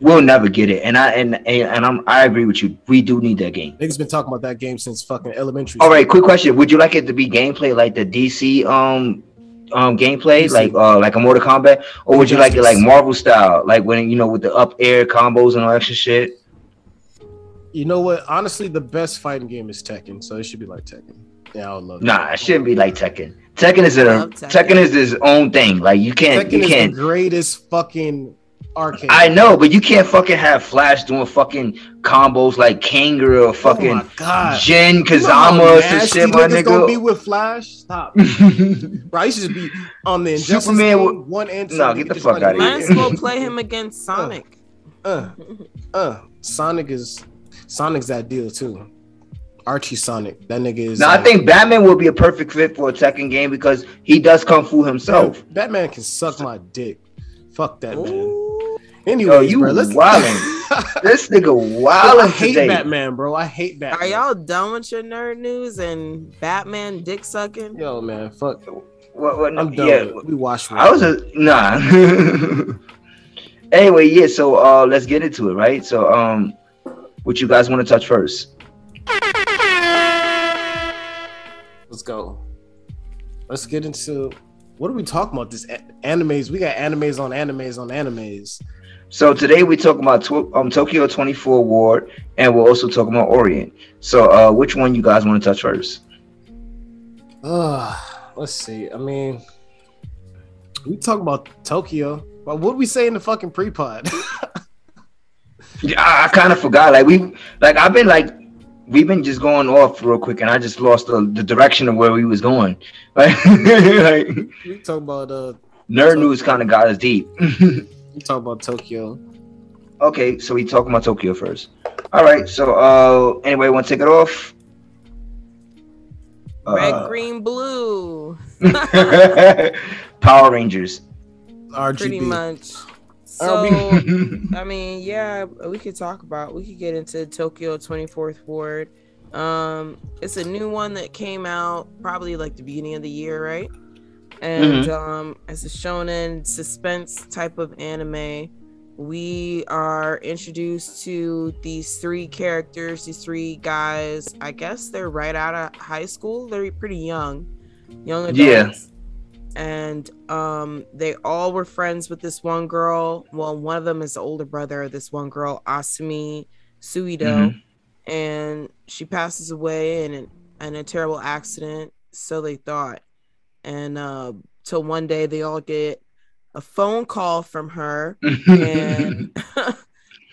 S2: We'll never get it, and I and and, and I'm I agree with you. We do need that game.
S4: Niggas been talking about that game since fucking elementary.
S2: All right, quick question: Would you like it to be gameplay like the DC um um gameplay,
S4: DC.
S2: like uh like a Mortal Kombat, or would you like it like Marvel style, like when you know with the up air combos and all extra shit?
S4: You know what? Honestly, the best fighting game is Tekken, so it should be like Tekken. Yeah, I would love.
S2: Nah, it shouldn't be like Tekken. Tekken is a
S1: Tekken.
S2: Tekken. is his own thing. Like you can't
S4: Tekken
S2: you can't.
S4: the greatest fucking arcade.
S2: I know, but you can't fucking have Flash doing fucking combos like Kangaroo or
S4: Oh
S2: fucking
S4: my god.
S2: Jin
S4: You know
S2: Kazama
S4: how
S2: or some shit, my
S4: niggas gonna be with Flash. Stop, [laughs] bro. I used to be on the Injustice
S2: Superman
S4: game,
S2: would-
S4: one and two.
S2: Nah, get the
S4: just
S2: fuck
S4: running
S2: outta
S1: Might
S2: here.
S1: as well play him against Sonic.
S4: Uh, uh, Sonic is Sonic's that deal too. Archie Sonic, that nigga is.
S2: Now I
S4: uh,
S2: think Batman would be a perfect fit for a Tekken game because he does kung fu himself.
S4: Batman can suck my dick. Fuck that man. Anyway,
S2: Yo, you
S4: bro, let's.
S2: wildin'. [laughs] This nigga
S4: wild.
S2: I
S4: hate
S2: today.
S4: Batman, bro. I hate Batman.
S1: Are y'all done with your nerd news and Batman dick sucking?
S4: Yo, man, fuck.
S2: What, what,
S4: I'm done.
S2: yeah.
S4: We watched.
S2: I was a nah. [laughs] anyway, yeah. So uh, let's get into it, right? So um, what you guys want to touch first?
S4: Let's go. Let's get into what are we talking about? This animes. We got animes on animes on animes.
S2: So today we talking about um Tokyo 24 Ward, and we're also talking about Orient. So uh, which one you guys want to touch first?
S4: Uh, let's see. I mean, we talk about Tokyo, but what did we say in the fucking pre-pod? [laughs]
S2: Yeah, I, I kind of forgot. Like we, like I've been like, we've been just going off real quick, and I just lost the, the direction of where we was going. [laughs] Like, like
S4: we talk about uh,
S2: nerd news kind of got us deep. [laughs]
S4: we talk about Tokyo.
S2: okay, so we talking about Tokyo first. All right. So uh, anybody want to take it off?
S1: Red,
S2: Uh,
S1: green, blue. [laughs]
S2: Power Rangers.
S4: RGB.
S1: Pretty much. So, [laughs] I mean, yeah, we could talk about. We could get into Tokyo 24th Ward. Um, it's a new one that came out probably like the beginning of the year, right? And um, it's a shonen suspense type of anime. We are introduced to these three characters, these three guys. I guess they're right out of high school. They're pretty young, young adults. And um, they all were friends with this one girl. Well, one of them is the older brother of this one girl, Asumi Suido. and she passes away in an, in a terrible accident. So they thought, and uh, till one day they all get a phone call from her, and [laughs]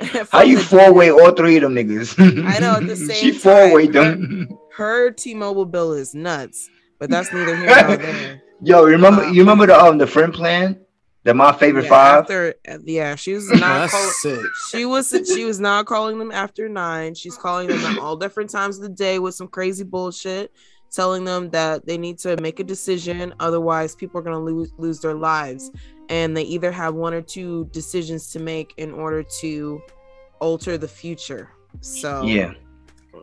S1: [laughs]
S2: How you four way all three of them niggas?
S1: I know, at the [laughs]
S2: She
S1: same
S2: four way them.
S1: her T-Mobile bill is nuts, but that's neither here nor there.
S2: Yo, remember
S1: Wow.
S2: you remember the um the friend plan? That my favorite
S1: Yeah,
S2: five?
S1: After, uh, yeah, she was [laughs] not calling. She was she was not calling them after nine. She's calling them at all different times of the day with some crazy bullshit, telling them that they need to make a decision, otherwise people are gonna lose lose their lives. And they either have one or two decisions to make in order to alter the future. So
S2: Yeah.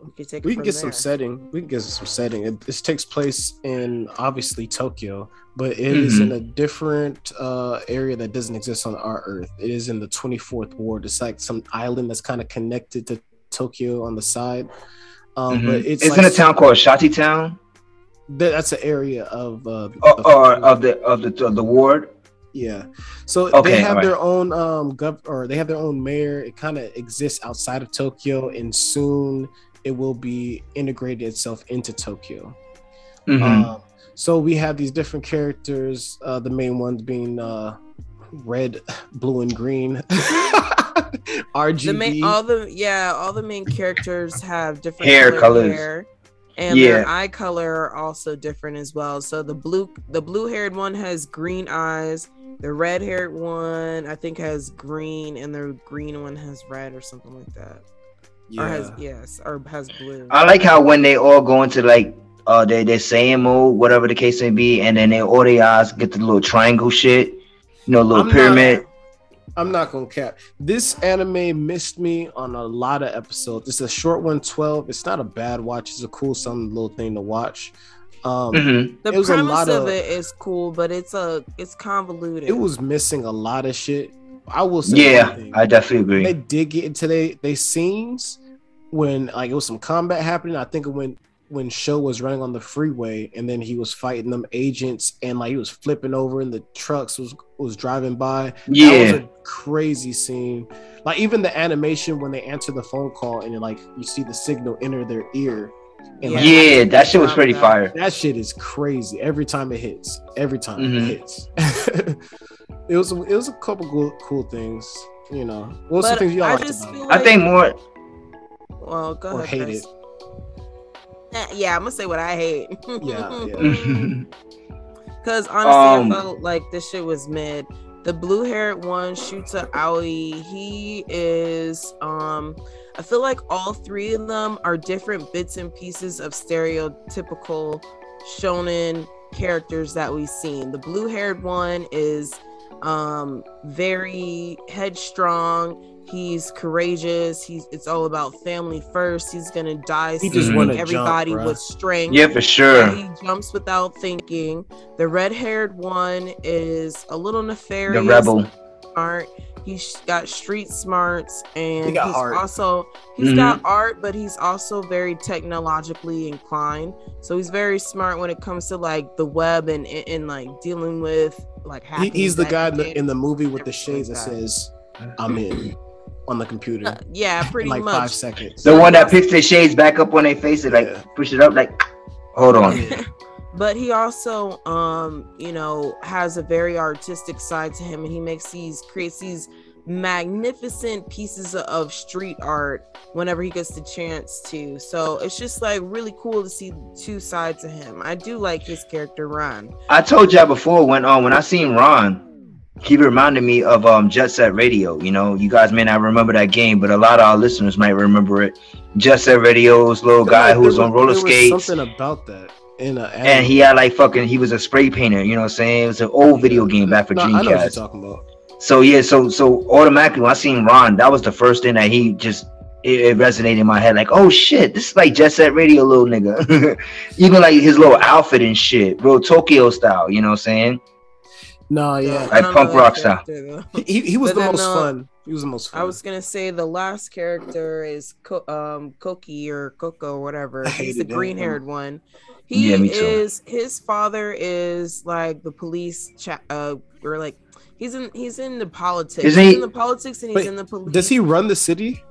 S1: We can take
S4: We can
S1: from
S4: get some setting. We can get some setting. It, this takes place in obviously Tokyo, but it is in a different uh, area that doesn't exist on our Earth. It is in the 24th ward. It's like some island that's kind of connected to Tokyo on the side. Um,
S2: Mhm.
S4: But it's
S2: It's
S4: like
S2: in a town called Shati Town,
S4: that- that's an area of uh,
S2: or,
S4: of-
S2: or of the of the of the ward.
S4: Yeah. So
S2: Okay,
S4: they have
S2: alright.
S4: their own um gov or they have their own mayor. It kind of exists outside of Tokyo and soon it will be integrated itself into Tokyo.
S2: Mhm.
S4: Um, so we have these different characters, uh the main ones being uh red, [laughs] blue and green. [laughs] RGB.
S1: the main all the yeah all the main characters have different
S2: Hair
S1: colored
S2: colors.
S1: hair, and their eye color are also different as well so the blue the blue haired one has green eyes the red haired one i think has green and the green one has red or something like that or has yes or has blue
S2: I like how when they all go into like uh they they're saying mode, whatever the case may be, and then they all their eyes get the little triangle shit, you know, little
S4: I'm
S2: pyramid.
S4: Not, I'm not gonna cap. This anime missed me on a lot of episodes. It's a short one, 12. It's not a bad watch. It's a cool, some little thing to watch. Um,
S2: Mhm.
S1: the
S4: it was a
S1: premise
S4: lot
S1: of,
S4: of-
S1: it is cool but it's a it's convoluted
S4: It was missing a lot of shit. I will say,
S2: Yeah. I definitely agree.
S4: they did get into they they scenes when like it was some combat happening. I think when when Show was running on the freeway and then he was fighting them agents and like he was flipping over and the trucks was was driving by. Yeah, That was a crazy scene. Like even the animation when they answer the phone call and like you see the signal enter their ear. And like,
S2: yeah, that shit was pretty fire.
S4: that shit is crazy every time it hits. Every time
S2: Mhm.
S4: it hits. [laughs] it was it was a couple cool, cool things. You know, what was some
S1: But
S4: things y'all
S1: I
S4: liked
S1: just
S4: about
S1: feel
S4: it?
S2: I think more.
S1: well go
S4: or
S1: ahead
S4: hate
S1: Chris.
S4: it?
S1: Eh, yeah i'm gonna say what i hate
S4: Yeah, yeah. [laughs] [laughs]
S1: Because honestly,
S2: Um,
S1: I felt like this shit was mid. The blue haired one, Shuta Aoi, he is um I feel like all three of them are different bits and pieces of stereotypical shonen characters that we've seen. The blue haired one is um very headstrong. He's courageous. He's it's all about family first. He's gonna die
S4: He just
S1: seeing
S2: wanna
S4: jump,
S1: everybody with strength.
S2: yeah, for sure.
S1: He jumps without thinking. The red-haired one is a little nefarious.
S2: The rebel.
S1: Smart. He's got street smarts, and
S4: He
S1: he's
S4: art.
S1: also he's
S2: Mhm.
S1: got art, but he's also very technologically inclined. So he's very smart when it comes to like the web and and, and, like dealing with like
S4: He, he's the guy in the, in the movie with the shades that
S1: like that.
S4: says "I'm in" on the computer.
S1: Uh, yeah,
S4: in
S1: pretty
S4: like five seconds.
S2: The one that picks the shades back up on their face and like
S4: Yeah.
S2: push it up, like, hold on. [laughs]
S1: but he also um you know has a very artistic side to him and he makes these creates these magnificent pieces of street art whenever he gets the chance to so it's just like really cool to see two sides of him i do like his character ron
S2: I told y'all before when um when I seen Ron, he reminded me of um Jet Set Radio. You know, you guys may not remember that game, but a lot of our listeners might remember it. Jet Set Radio's little
S4: I feel
S2: guy
S4: like
S2: who was
S4: there
S2: on roller
S4: there was
S2: skates.
S4: Something about that in a
S2: and he had like fucking he was a spray painter, you know what I'm saying? It was an old video game back for
S4: no, I know what you're
S2: Dreamcast.
S4: talking about.
S2: So yeah, so so automatically when I seen Ron, that was the first thing that he just it, it resonated in my head, like, oh shit, this is like Jet Set Radio little nigga. [laughs] Even like his little outfit and shit, real Tokyo style, you know what I'm saying?
S4: No, yeah,
S1: I
S2: Like punk rock style.
S4: he, he was
S1: But
S4: the
S1: then,
S4: most
S1: uh,
S4: fun. He was the most fun.
S1: I was gonna say the last character is Ko- um Koki or Coco or whatever. [laughs] He's the green haired one. He
S2: Yeah, me too.
S1: is his father is like the police cha- uh or like he's in he's in the politics.
S2: Isn't
S1: he's in the politics and he's
S4: Wait,
S1: in the police.
S4: Does he run the city?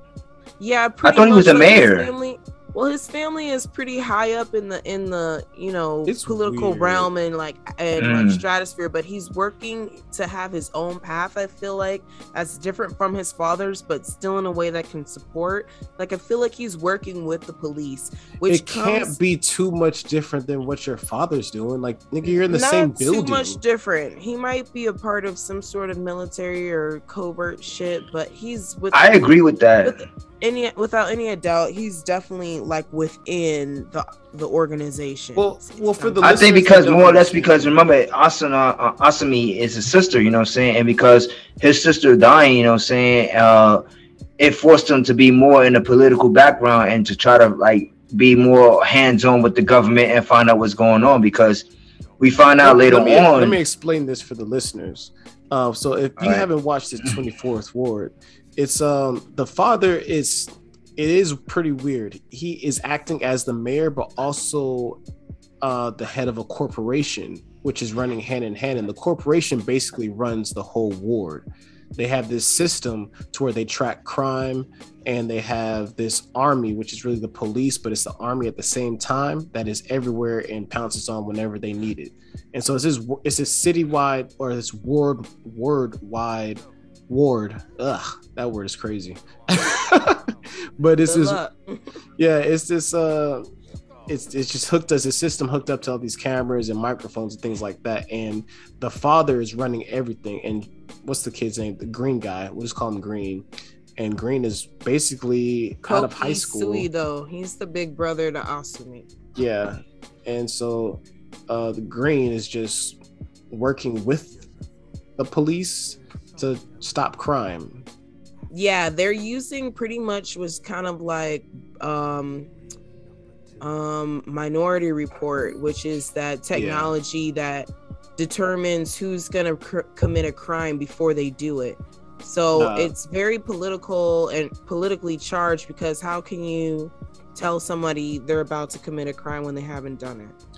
S1: Yeah, pretty
S2: thought he was
S1: much,
S2: a
S1: his
S2: mayor.
S1: Family, Well, his family is pretty high up in the in the you know
S4: It's
S1: political
S4: weird.
S1: realm and like and
S2: Mm.
S1: like stratosphere, but he's working to have his own path. I feel like that's different from his father's, but still in a way that can support. Like I feel like he's working with the police, which
S4: it can't be too much different than what your father's doing. Like, nigga, you're in the
S1: not
S4: same building.
S1: too much different. He might be a part of some sort of military or covert shit, but he's with
S2: I agree with that.
S1: with any without any doubt, he's definitely like within the the organization.
S4: Well- well, for the
S2: I think because more or less because remember Asuna uh, Asami is his sister, you know what I'm saying? And because his sister dying, you know what I'm saying, uh it forced him to be more in a political background and to try to like be more hands-on with the government and find out what's going on because we find out
S4: Let-
S2: later
S4: let me,
S2: on
S4: Let me explain this for the listeners. Um, so if you
S2: Alright.
S4: haven't watched the 24th Ward, it's um the father is it is pretty weird. He is acting as the mayor, but also uh the head of a corporation, which is running hand in hand, and the corporation basically runs the whole ward. They have this system to where they track crime and they have this army, which is really the police, but it's the army at the same time that is everywhere and pounces on whenever they need it. And so it's this it's this citywide or this ward word wide ward. Ugh, that word is crazy. [laughs] but it's this
S1: luck.
S4: yeah, it's this uh it's it's just hooked us a system hooked up to all these cameras and microphones and things like that. And the father is running everything. And what's the kid's name? The green guy. We'll just call him Green. And Green is basically out of high school.
S1: Sui, though he's the big brother to Asumi.
S4: Yeah. And so uh the green is just working with the police to stop crime.
S1: Yeah, they're using pretty much was kind of like um um Minority Report, which is that technology that determines who's gonna cr- commit a crime before they do it. So it's very political and politically charged because how can you tell somebody they're about to commit a crime when they haven't done it?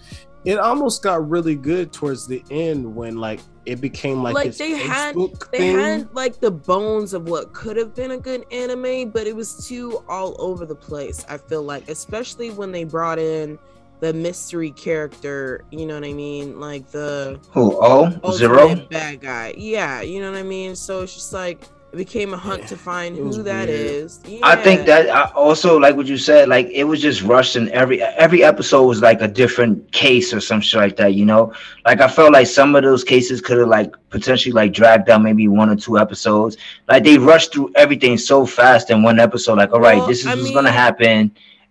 S4: It almost got really good towards the end when like it became like,
S1: Like,
S4: this
S1: they had-
S4: Facebook
S1: They
S4: thing.
S1: had like the bones of what could have been a good anime, but it was too all over the place. I feel like, especially when they brought in the mystery character. You know what I mean? Like the
S2: who oh zero
S1: bad guy. Yeah, you know what I mean. So it's just like it became a hunt to find who that
S4: weird.
S1: is.
S2: I think that I also like what you said. Like it was just rushed, and every every episode was like a different case or some shit like that. You know, like I felt like some of those cases could have like potentially like dragged out maybe one or two episodes. Like they rushed through everything so fast in one episode. Like, all right,
S1: Well,
S2: this is
S1: I
S2: what's
S1: mean-
S2: gonna happen,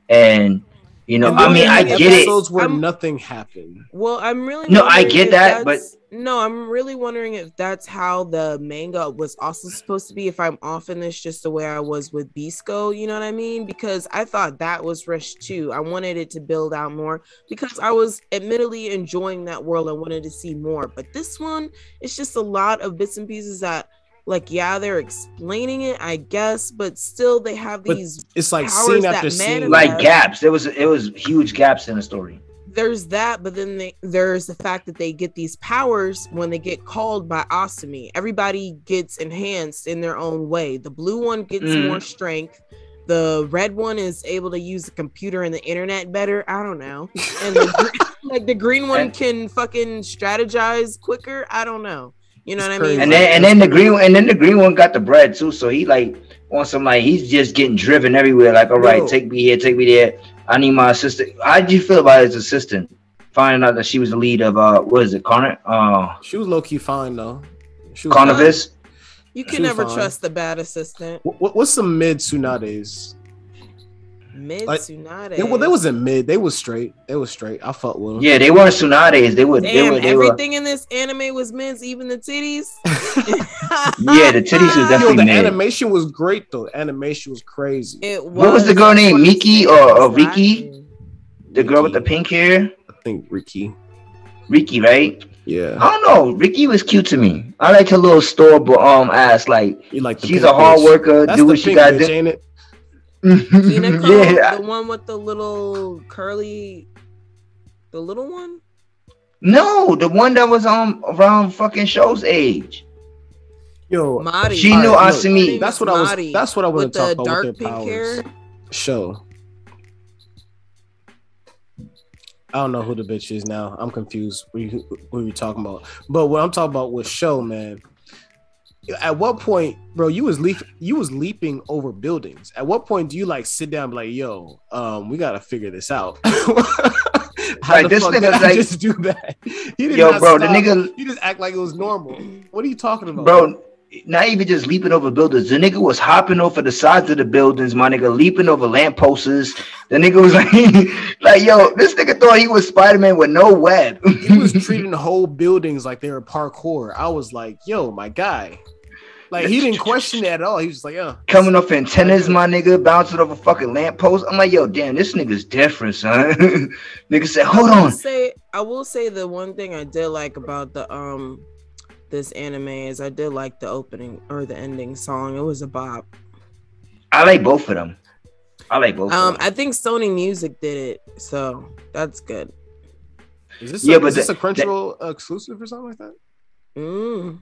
S2: and you know, I mean, I
S4: were
S2: get it.
S4: episodes where
S1: I'm-
S4: nothing happened.
S1: Well, I'm really
S2: No, I get that, but-
S1: no, I'm really wondering if that's how the manga was also supposed to be. If I'm off in this, just the way I was with Bisco, you know what I mean? Because I thought that was rushed too. I wanted it to build out more because I was admittedly enjoying that world. I wanted to see more, but this one, it's just a lot of bits and pieces that. Like yeah, they're explaining it, I guess, but still they have
S4: But
S1: these
S4: It's like scene after scene.
S2: like gaps. There was it was huge gaps in the story.
S1: there's that, but then they, there's the fact that they get these powers when they get called by Asami. Everybody gets enhanced in their own way. The blue one gets
S2: Mhm.
S1: more strength. The red one is able to use the computer and the internet better. I don't know. And the, [laughs] like the green one can fucking strategize quicker. I don't know. You know
S4: It's
S1: what I mean?
S2: And then and then the green and then the green one got the bread too. So he like on some like he's just getting driven everywhere. Like, all right,
S4: No.
S2: take me here, take me there. I need my assistant. How did you feel about his assistant? Finding out that she was the lead of uh what is it, Connor? Uh
S4: She was low key fine though. She was
S2: Carnivis?
S1: you can
S4: was
S1: never
S4: fine.
S1: trust the bad assistant.
S4: What, what- what's some mid Tsunade's?
S1: Mid
S4: Like,
S1: Tsunade.
S4: They, well, they wasn't mid. They was straight. They was straight. I fucked with them.
S2: Yeah, they weren't Tsunades. They were they
S1: Damn,
S2: were they were
S1: everything in this anime was men's, even the titties. [laughs]
S2: Yeah, the titties was [laughs]
S4: Yo,
S2: definitely
S4: the
S2: mid.
S4: animation was great though. The animation was crazy.
S1: It was.
S2: What was the girl named? Miki or- or Riki? The girl with the pink hair?
S4: I think Ricky.
S2: Ricky, right?
S4: Yeah,
S2: I don't know. Ricky was cute to me. I like her little store um ass. Like
S4: you like
S2: she's a hard
S4: bitch.
S2: worker,
S4: That's
S2: do what she gotta
S4: bitch,
S2: do.
S4: Ain't it?
S1: Hinako,
S2: yeah,
S1: the one with the little curly, the little one.
S2: No, the one that was on around fucking show's age.
S4: Yo,
S1: Mari.
S2: She
S4: All
S2: knew
S4: right,
S2: Asami.
S4: That's what I was. That's what I want
S1: with
S4: to talk
S1: the
S4: about
S1: dark
S4: with their
S1: pink
S4: powers.
S1: hair.
S4: Show. I don't know who the bitch is now. I'm confused. What you, what you talking about? But what I'm talking about was show, man. At what point, bro? You was leap, you was leaping over buildings. At what point do you like sit down and be like, "Yo, um, we gotta figure this out"? [laughs] How
S2: Like,
S4: the
S2: this
S4: fuck
S2: nigga,
S4: did I
S2: like-
S4: just do that? He did
S2: Yo, bro, the nigga-
S4: he just act like it was normal. What are you talking about,
S2: bro. Not even just leaping over buildings. The nigga was hopping over the sides of the buildings. My nigga leaping over lampposts. The nigga was [laughs] like, like, yo, this nigga thought he was Spider Man with no web.
S4: he was [laughs] treating whole buildings like they were parkour. I was like, yo, my guy. Like he didn't question it at all. He was just like, yeah.
S2: coming off antennas, my nigga, bouncing off a fucking lamppost. I'm like, yo, damn, this nigga's different, son. [laughs] nigga said, hold
S1: I
S2: on.
S1: say I will say the one thing I did like about the um this anime is I did like the opening or the ending song. It was a bop.
S2: I like both of them. I like both.
S1: Um,
S2: of them.
S1: I think Sony Music did it, so that's good.
S4: Is this
S2: Yeah,
S4: a,
S2: but
S4: is this a Crunchyroll exclusive or something like that?
S1: Mm,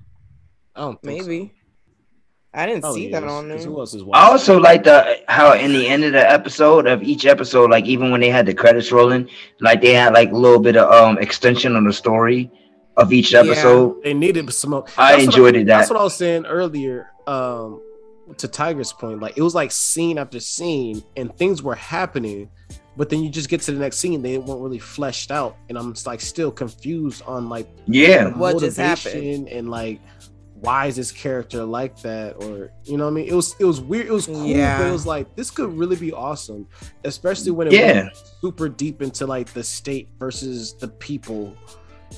S4: I don't think so.
S1: Maybe. I didn't
S4: Probably
S1: see that
S4: is,
S1: on there.
S4: Who else is
S2: I also like the how in the end of the episode of each episode, like even when they had the credits rolling, like they had like a little bit of um extension on the story of each
S1: Yeah.
S2: episode.
S4: They needed some. more-
S2: I
S4: That's what
S2: enjoyed it.
S4: That's what I was saying earlier. Um, to Thaiger's point, like it was like scene after scene, and things were happening, but then you just get to the next scene, they weren't really fleshed out, and I'm just like still confused on like
S2: yeah,
S1: What just happened?
S4: and like why is this character like that or you know what I mean it was it was weird it was cool
S1: Yeah.
S4: but it was like this could really be awesome especially when it
S2: Yeah.
S4: went super deep into like the state versus the people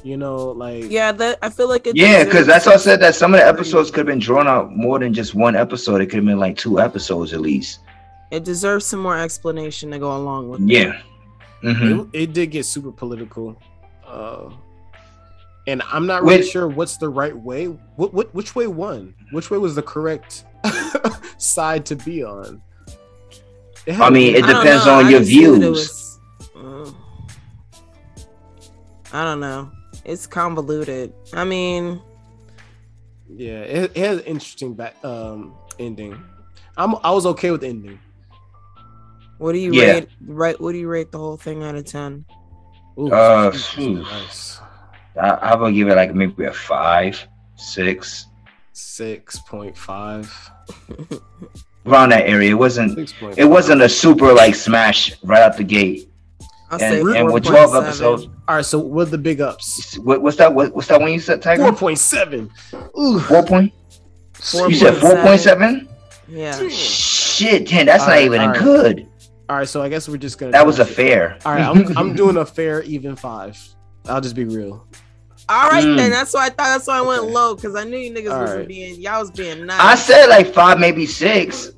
S4: you know like
S1: Yeah, that I feel like it.
S2: yeah, because that's all I said that some of the episodes could have been drawn out more than just one episode. It could have been like two episodes at least.
S1: It deserves some more explanation to go along with. it.
S2: Yeah. hmm
S4: it, it did get super political uh and i'm not really
S2: Which-
S4: sure what's the right way what, what which way won which way was the correct [laughs] side to be on had
S2: I mean,
S4: be-
S2: it
S1: I
S2: depends on
S1: I
S2: your
S1: just see that it
S2: views.
S1: was- uh, I don't know. It's convoluted. I mean,
S4: Yeah, it, it has an interesting back um ending. I'm I was okay with the ending.
S1: what do you
S2: Yeah.
S1: rate? Right? What do you rate the whole thing out of ten?
S4: Ooh,
S2: Uh,
S4: Jesus
S2: phew.
S4: Christ.
S2: I, I will give it like maybe a five, six,
S4: Six point five. [laughs]
S2: around that area. It wasn't. It wasn't a super like smash right out the gate.
S1: I'll say
S2: And, and with twelve
S1: 4.7.
S2: episodes,
S4: All right. So what are the big ups?
S2: what, what's that? What, what's that one you said, Thaiger?
S4: Four point seven. Ooh.
S2: Four point.
S1: Four
S2: You said
S1: point
S2: four point
S1: seven.
S2: seven.
S1: Yeah.
S2: Shit, damn, that's
S4: All
S2: not
S4: right,
S2: even
S4: all right.
S2: good.
S4: All right. So I guess we're just gonna.
S2: That was a
S4: it.
S2: fair.
S4: All right. I'm I'm doing a fair even five. I'll just be real.
S1: All right,
S2: Mm.
S1: then. That's why I thought. That's why I went
S4: Okay.
S1: low because I knew you niggas
S4: All
S1: wasn't
S4: right.
S1: being. Y'all was being nice.
S2: I said like five, maybe six.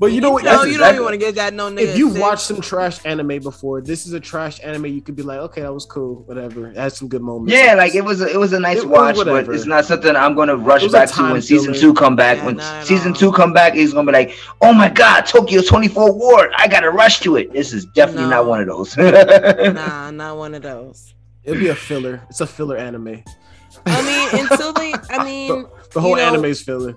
S4: But you know what?
S1: No,
S2: That's
S1: you don't even want to get that no nigga.
S4: if you've watched some trash anime before, this is a trash anime. You could be like, okay, that was cool, whatever. It had some good moments.
S2: Yeah, like it was a, it was a nice
S4: It
S2: watch, but it's not something I'm gonna rush back to when season
S4: filler.
S2: two come back.
S1: Yeah,
S2: when
S1: not at
S2: season
S1: all.
S2: two come back, he's gonna be like, "Oh my god, Tokyo 24 Ward! I gotta rush to it." This is definitely
S1: No.
S2: not one of those.
S1: Nah, not one of those. [laughs]
S4: It'll be a filler. It's a filler anime.
S1: I mean, until they. I [laughs] mean,
S4: The whole
S1: you know-
S4: anime's filler.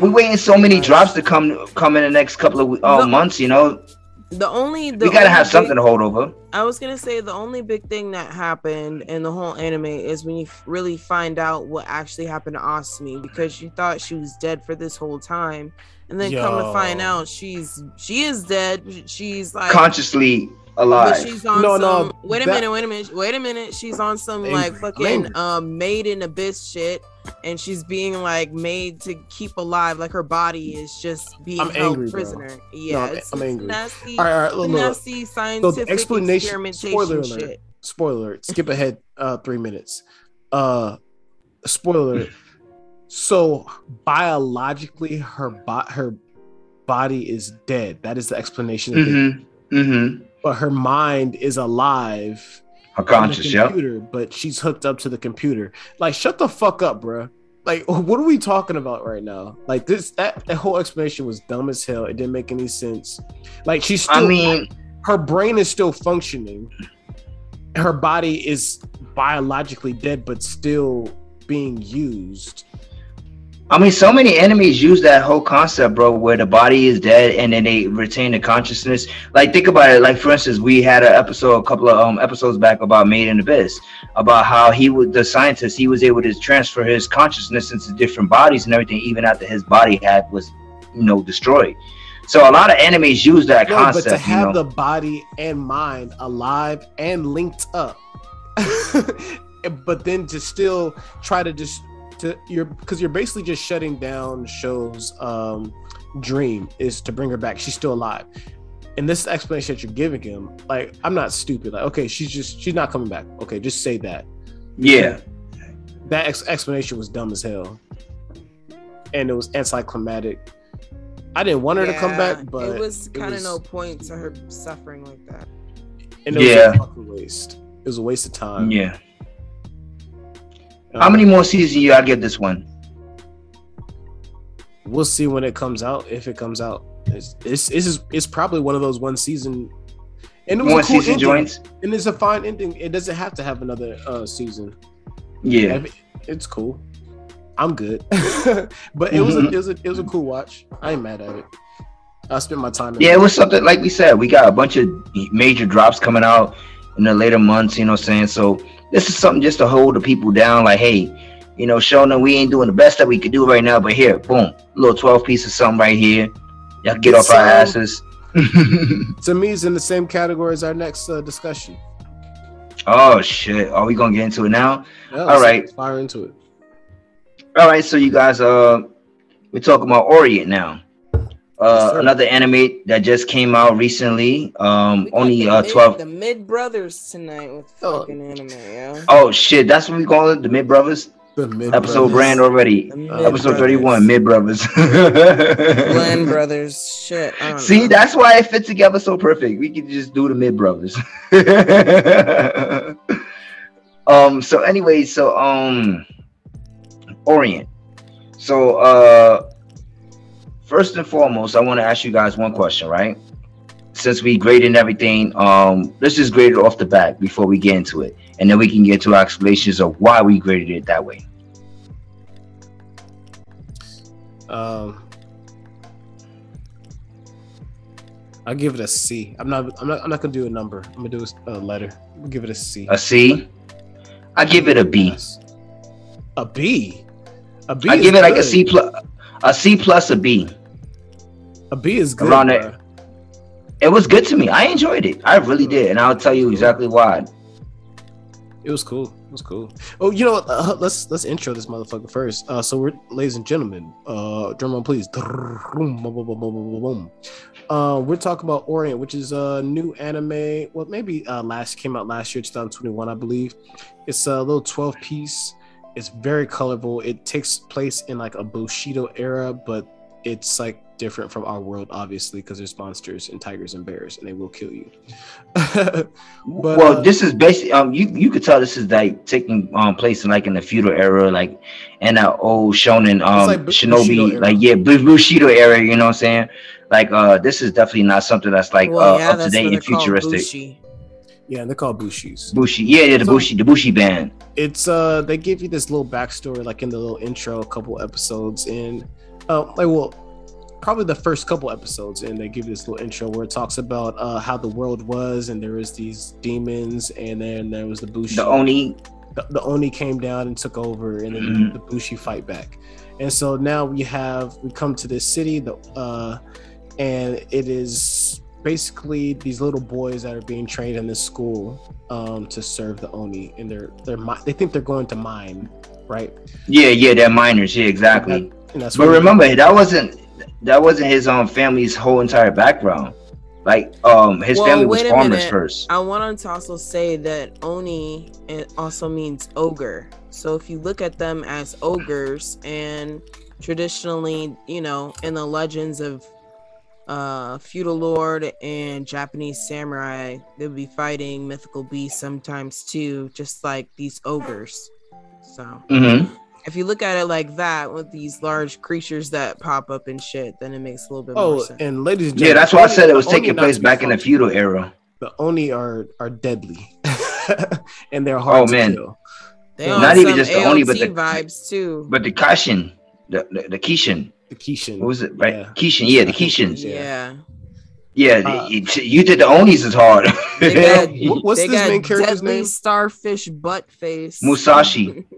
S2: we waiting so many drops to come come in the next couple of uh,
S1: No.
S2: months. You know,
S1: the only. The
S2: we gotta
S1: only
S2: have
S1: big-
S2: something to hold over.
S1: I was gonna say the only big thing that happened in the whole anime is when you really find out what actually happened to Asumi because you thought she was dead for this whole time, and then come to find out she's she is dead. She's like
S2: Consciously
S1: But
S2: alive.
S1: she's on
S4: No,
S1: some.
S4: no,
S1: wait a
S4: that-
S1: minute, wait a minute, wait a minute. She's on some
S4: I'm
S1: like fucking um made in abyss shit, and she's being like made to keep alive. Like her body is just being
S4: I'm
S1: held
S4: angry, bro.
S1: prisoner. Yeah,
S4: I'm-
S1: it's,
S4: I'm angry.
S1: nasty.
S4: All right, all right.
S1: it's
S4: Look, look.
S1: nasty scientific
S4: explanation-
S1: experimentation
S4: spoiler alert.
S1: shit.
S4: Spoiler alert. Skip ahead uh three minutes. Uh spoiler alert. So biologically her bot her body is dead. That is the explanation. of it.
S2: Mm-hmm. Mm-hmm.
S4: But her mind is alive.
S2: Her conscious,
S4: computer, but she's hooked up to the computer. Like, shut the fuck up, bruh. Like, [laughs] what are we talking about right now? Like this, that, that whole explanation was dumb as hell. It didn't make any sense. Like, she's still,
S2: I mean,
S4: her brain is still functioning. Her body is biologically dead, but still being used.
S2: I mean, so many enemies use that whole concept, bro, where the body is dead and then they retain the consciousness. Like, think about it. Like, for instance, we had an episode, a couple of um episodes back about Made in Abyss, about how he was the scientist. He was able to transfer his consciousness into different bodies and everything, even after his body had was, you know, destroyed. So a lot of enemies use that
S4: No,
S2: concept.
S4: but to
S2: you
S4: have
S2: know?
S4: the body and mind alive and linked up, [laughs] but then to still try to just to you're because you're basically just shutting down show's um dream is to bring her back. She's still alive. And this explanation that you're giving him, like I'm not stupid. Like, okay, she's just she's not coming back. Okay, just say that.
S2: yeah.
S4: That ex- explanation was dumb as hell, and it was anticlimactic. I didn't want her to come back, but
S1: it was kind of no point to her suffering like that.
S4: and it was
S2: Yeah.
S4: a fucking waste. It was a waste of time.
S2: Yeah. How many more seasons you gotta give this one?
S4: We'll see when it comes out. If it comes out, it's it's it's, it's probably one of those one season. And it was
S2: One
S4: a cool
S2: season
S4: ending.
S2: joints?
S4: and it's a fine ending. It doesn't have to have another uh season.
S2: Yeah.
S4: It- It's cool. I'm good. [laughs] but it was a,
S2: Mhm.
S4: it was a it was a cool watch. I ain't mad at it. I spent my time. in
S2: Yeah, it was something like we said. We got a bunch of major drops coming out in the later months. You know, what I'm saying so. This is something just to hold the people down. Like, hey, you know, showing them we ain't doing the best that we could do right now, but here, boom, little twelve piece of something right here. Y'all get off our asses. [laughs]
S4: To me, it's in the same category as our next uh, discussion.
S2: oh shit! Are we gonna get into it now?
S4: Yeah,
S2: All
S4: fire into it.
S2: All right, so you guys, uh, we're talking about Orient now.
S4: Yes,
S2: Uh,
S4: sir.
S2: another anime that just came out recently. Um,
S1: We
S2: only
S1: the
S2: uh
S1: mid-
S2: twelve.
S1: The mid brothers tonight with
S4: Oh.
S1: fucking anime, yo.
S2: Oh shit, that's what we call it, the Mid Brothers
S4: The mid
S2: episode brand already.
S1: The Mid
S2: episode thirty-one, Mid Brothers. [laughs]
S1: Glenn [laughs] Brothers. Shit. I don't
S2: See,
S1: know.
S2: that's why it fits together so perfect. We could just do the Mid Brothers. [laughs] um. So anyway, so um, Orient. So uh, first and foremost, I want to ask you guys one question, right? Since we graded everything, um, let's just grade it off the bat before we get into it, and then we can get to our explanations of why we graded it that way.
S4: Um, I'll give it a C. I'm not. I'm not. I'm not gonna do a number. I'm gonna do a, letter. I'll give it a C.
S2: A C. I give it a B.
S4: A B. A B.
S2: I give it like a. C plus, a C plus a B.
S4: A B is good.
S2: Around it. It was good to me. I enjoyed it. I really did, and I'll tell you exactly why.
S4: It was cool. It was cool. Oh, you know what? Uh, let's let's intro this motherfucker first. Uh, so we're ladies and gentlemen. Uh, drum roll, please. Uh, we're talking about Orient, which is a new anime. Well, maybe uh, last came out last year, 2021, I believe. It's a little 12 piece. It's very colorful. It takes place in like a Bushido era, but it's like different from our world, obviously, because there's monsters and tigers and bears, and they will kill you. [laughs] But,
S2: well,
S4: uh,
S2: this is basically um, you you could tell this is like taking um place in like in the feudal era, like in that old shonen um
S4: like Bu-
S2: shinobi, like yeah, Bu- Bushido era. You know what I'm saying? Like uh, this is definitely not something that's like
S1: well,
S2: uh,
S1: yeah,
S2: up to date
S1: what
S2: and futuristic.
S1: Bushi.
S4: yeah, they're called Bushis.
S2: Bushi, yeah, yeah, the
S4: So-
S2: Bushi, the Bushi band.
S4: it's uh they give you this little backstory like in the little intro a couple episodes in uh like well probably the first couple episodes and they give you this little intro where it talks about uh how the world was and there was these demons and then there was the bushi.
S2: The Oni,
S4: the, the oni came down and took over and then
S2: Mhm.
S4: the bushi fight back. And so now we have we come to this city the uh and it is basically these little boys that are being trained in this school um to serve the oni and they're they're they think they're going to mine right?
S2: Yeah, yeah, they're miners, yeah, exactly.
S4: And that's
S2: But remember, that wasn't that wasn't his um family's whole entire background. Like um, his
S1: Well,
S2: family was farmers
S1: minute.
S2: first.
S1: I wanted to also say that Oni it also means ogre. So if you look at them as ogres, and traditionally, you know, in the legends of uh feudal lord and Japanese samurai, they'll be fighting mythical beasts sometimes too, just like these ogres. So
S2: hmm
S1: if you look at it like that with these large creatures that pop up and shit, then it makes a little bit more
S4: oh
S1: sense.
S4: and ladies and
S2: Yeah, that's why I said it was taking place back in the feudal era.
S4: the oni are are deadly [laughs] and they're hard
S2: Oh,
S4: to
S2: man.
S4: kill
S1: They
S4: Not
S2: even
S1: some
S2: just the Oni, but the-
S1: vibes too.
S2: But the Kashin, the the, the Kishin.
S4: The Kishin.
S2: What was it? Right,
S4: Yeah.
S2: Kishin. Yeah, the Kishins.
S1: Yeah.
S2: Yeah,
S4: Uh,
S2: you, you did the Onis is hard.
S1: They got, [laughs]
S4: what's
S1: they
S4: this
S1: got
S4: main character's
S1: deadly
S4: name?
S1: starfish butt face.
S2: Musashi. [laughs]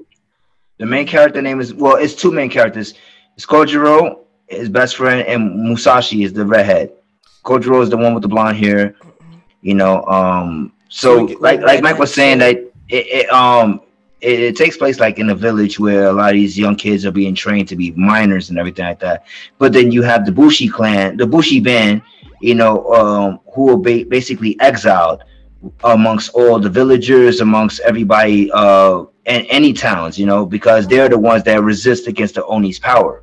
S2: the main character name is well, it's two main characters. It's Kojiro, his best friend, and Musashi is the redhead. Kojiro is the one with the blonde hair. You know, um,
S4: So
S2: so
S4: we get-
S2: like like Mike was saying that it, it um it, it takes place like in a village where a lot of these young kids are being trained to be miners and everything like that. But then you have the Bushi clan, the Bushi band, you know, um, who are ba- basically exiled amongst all the villagers, amongst everybody, uh, and any towns, you know, because they're the ones that resist against the Oni's power.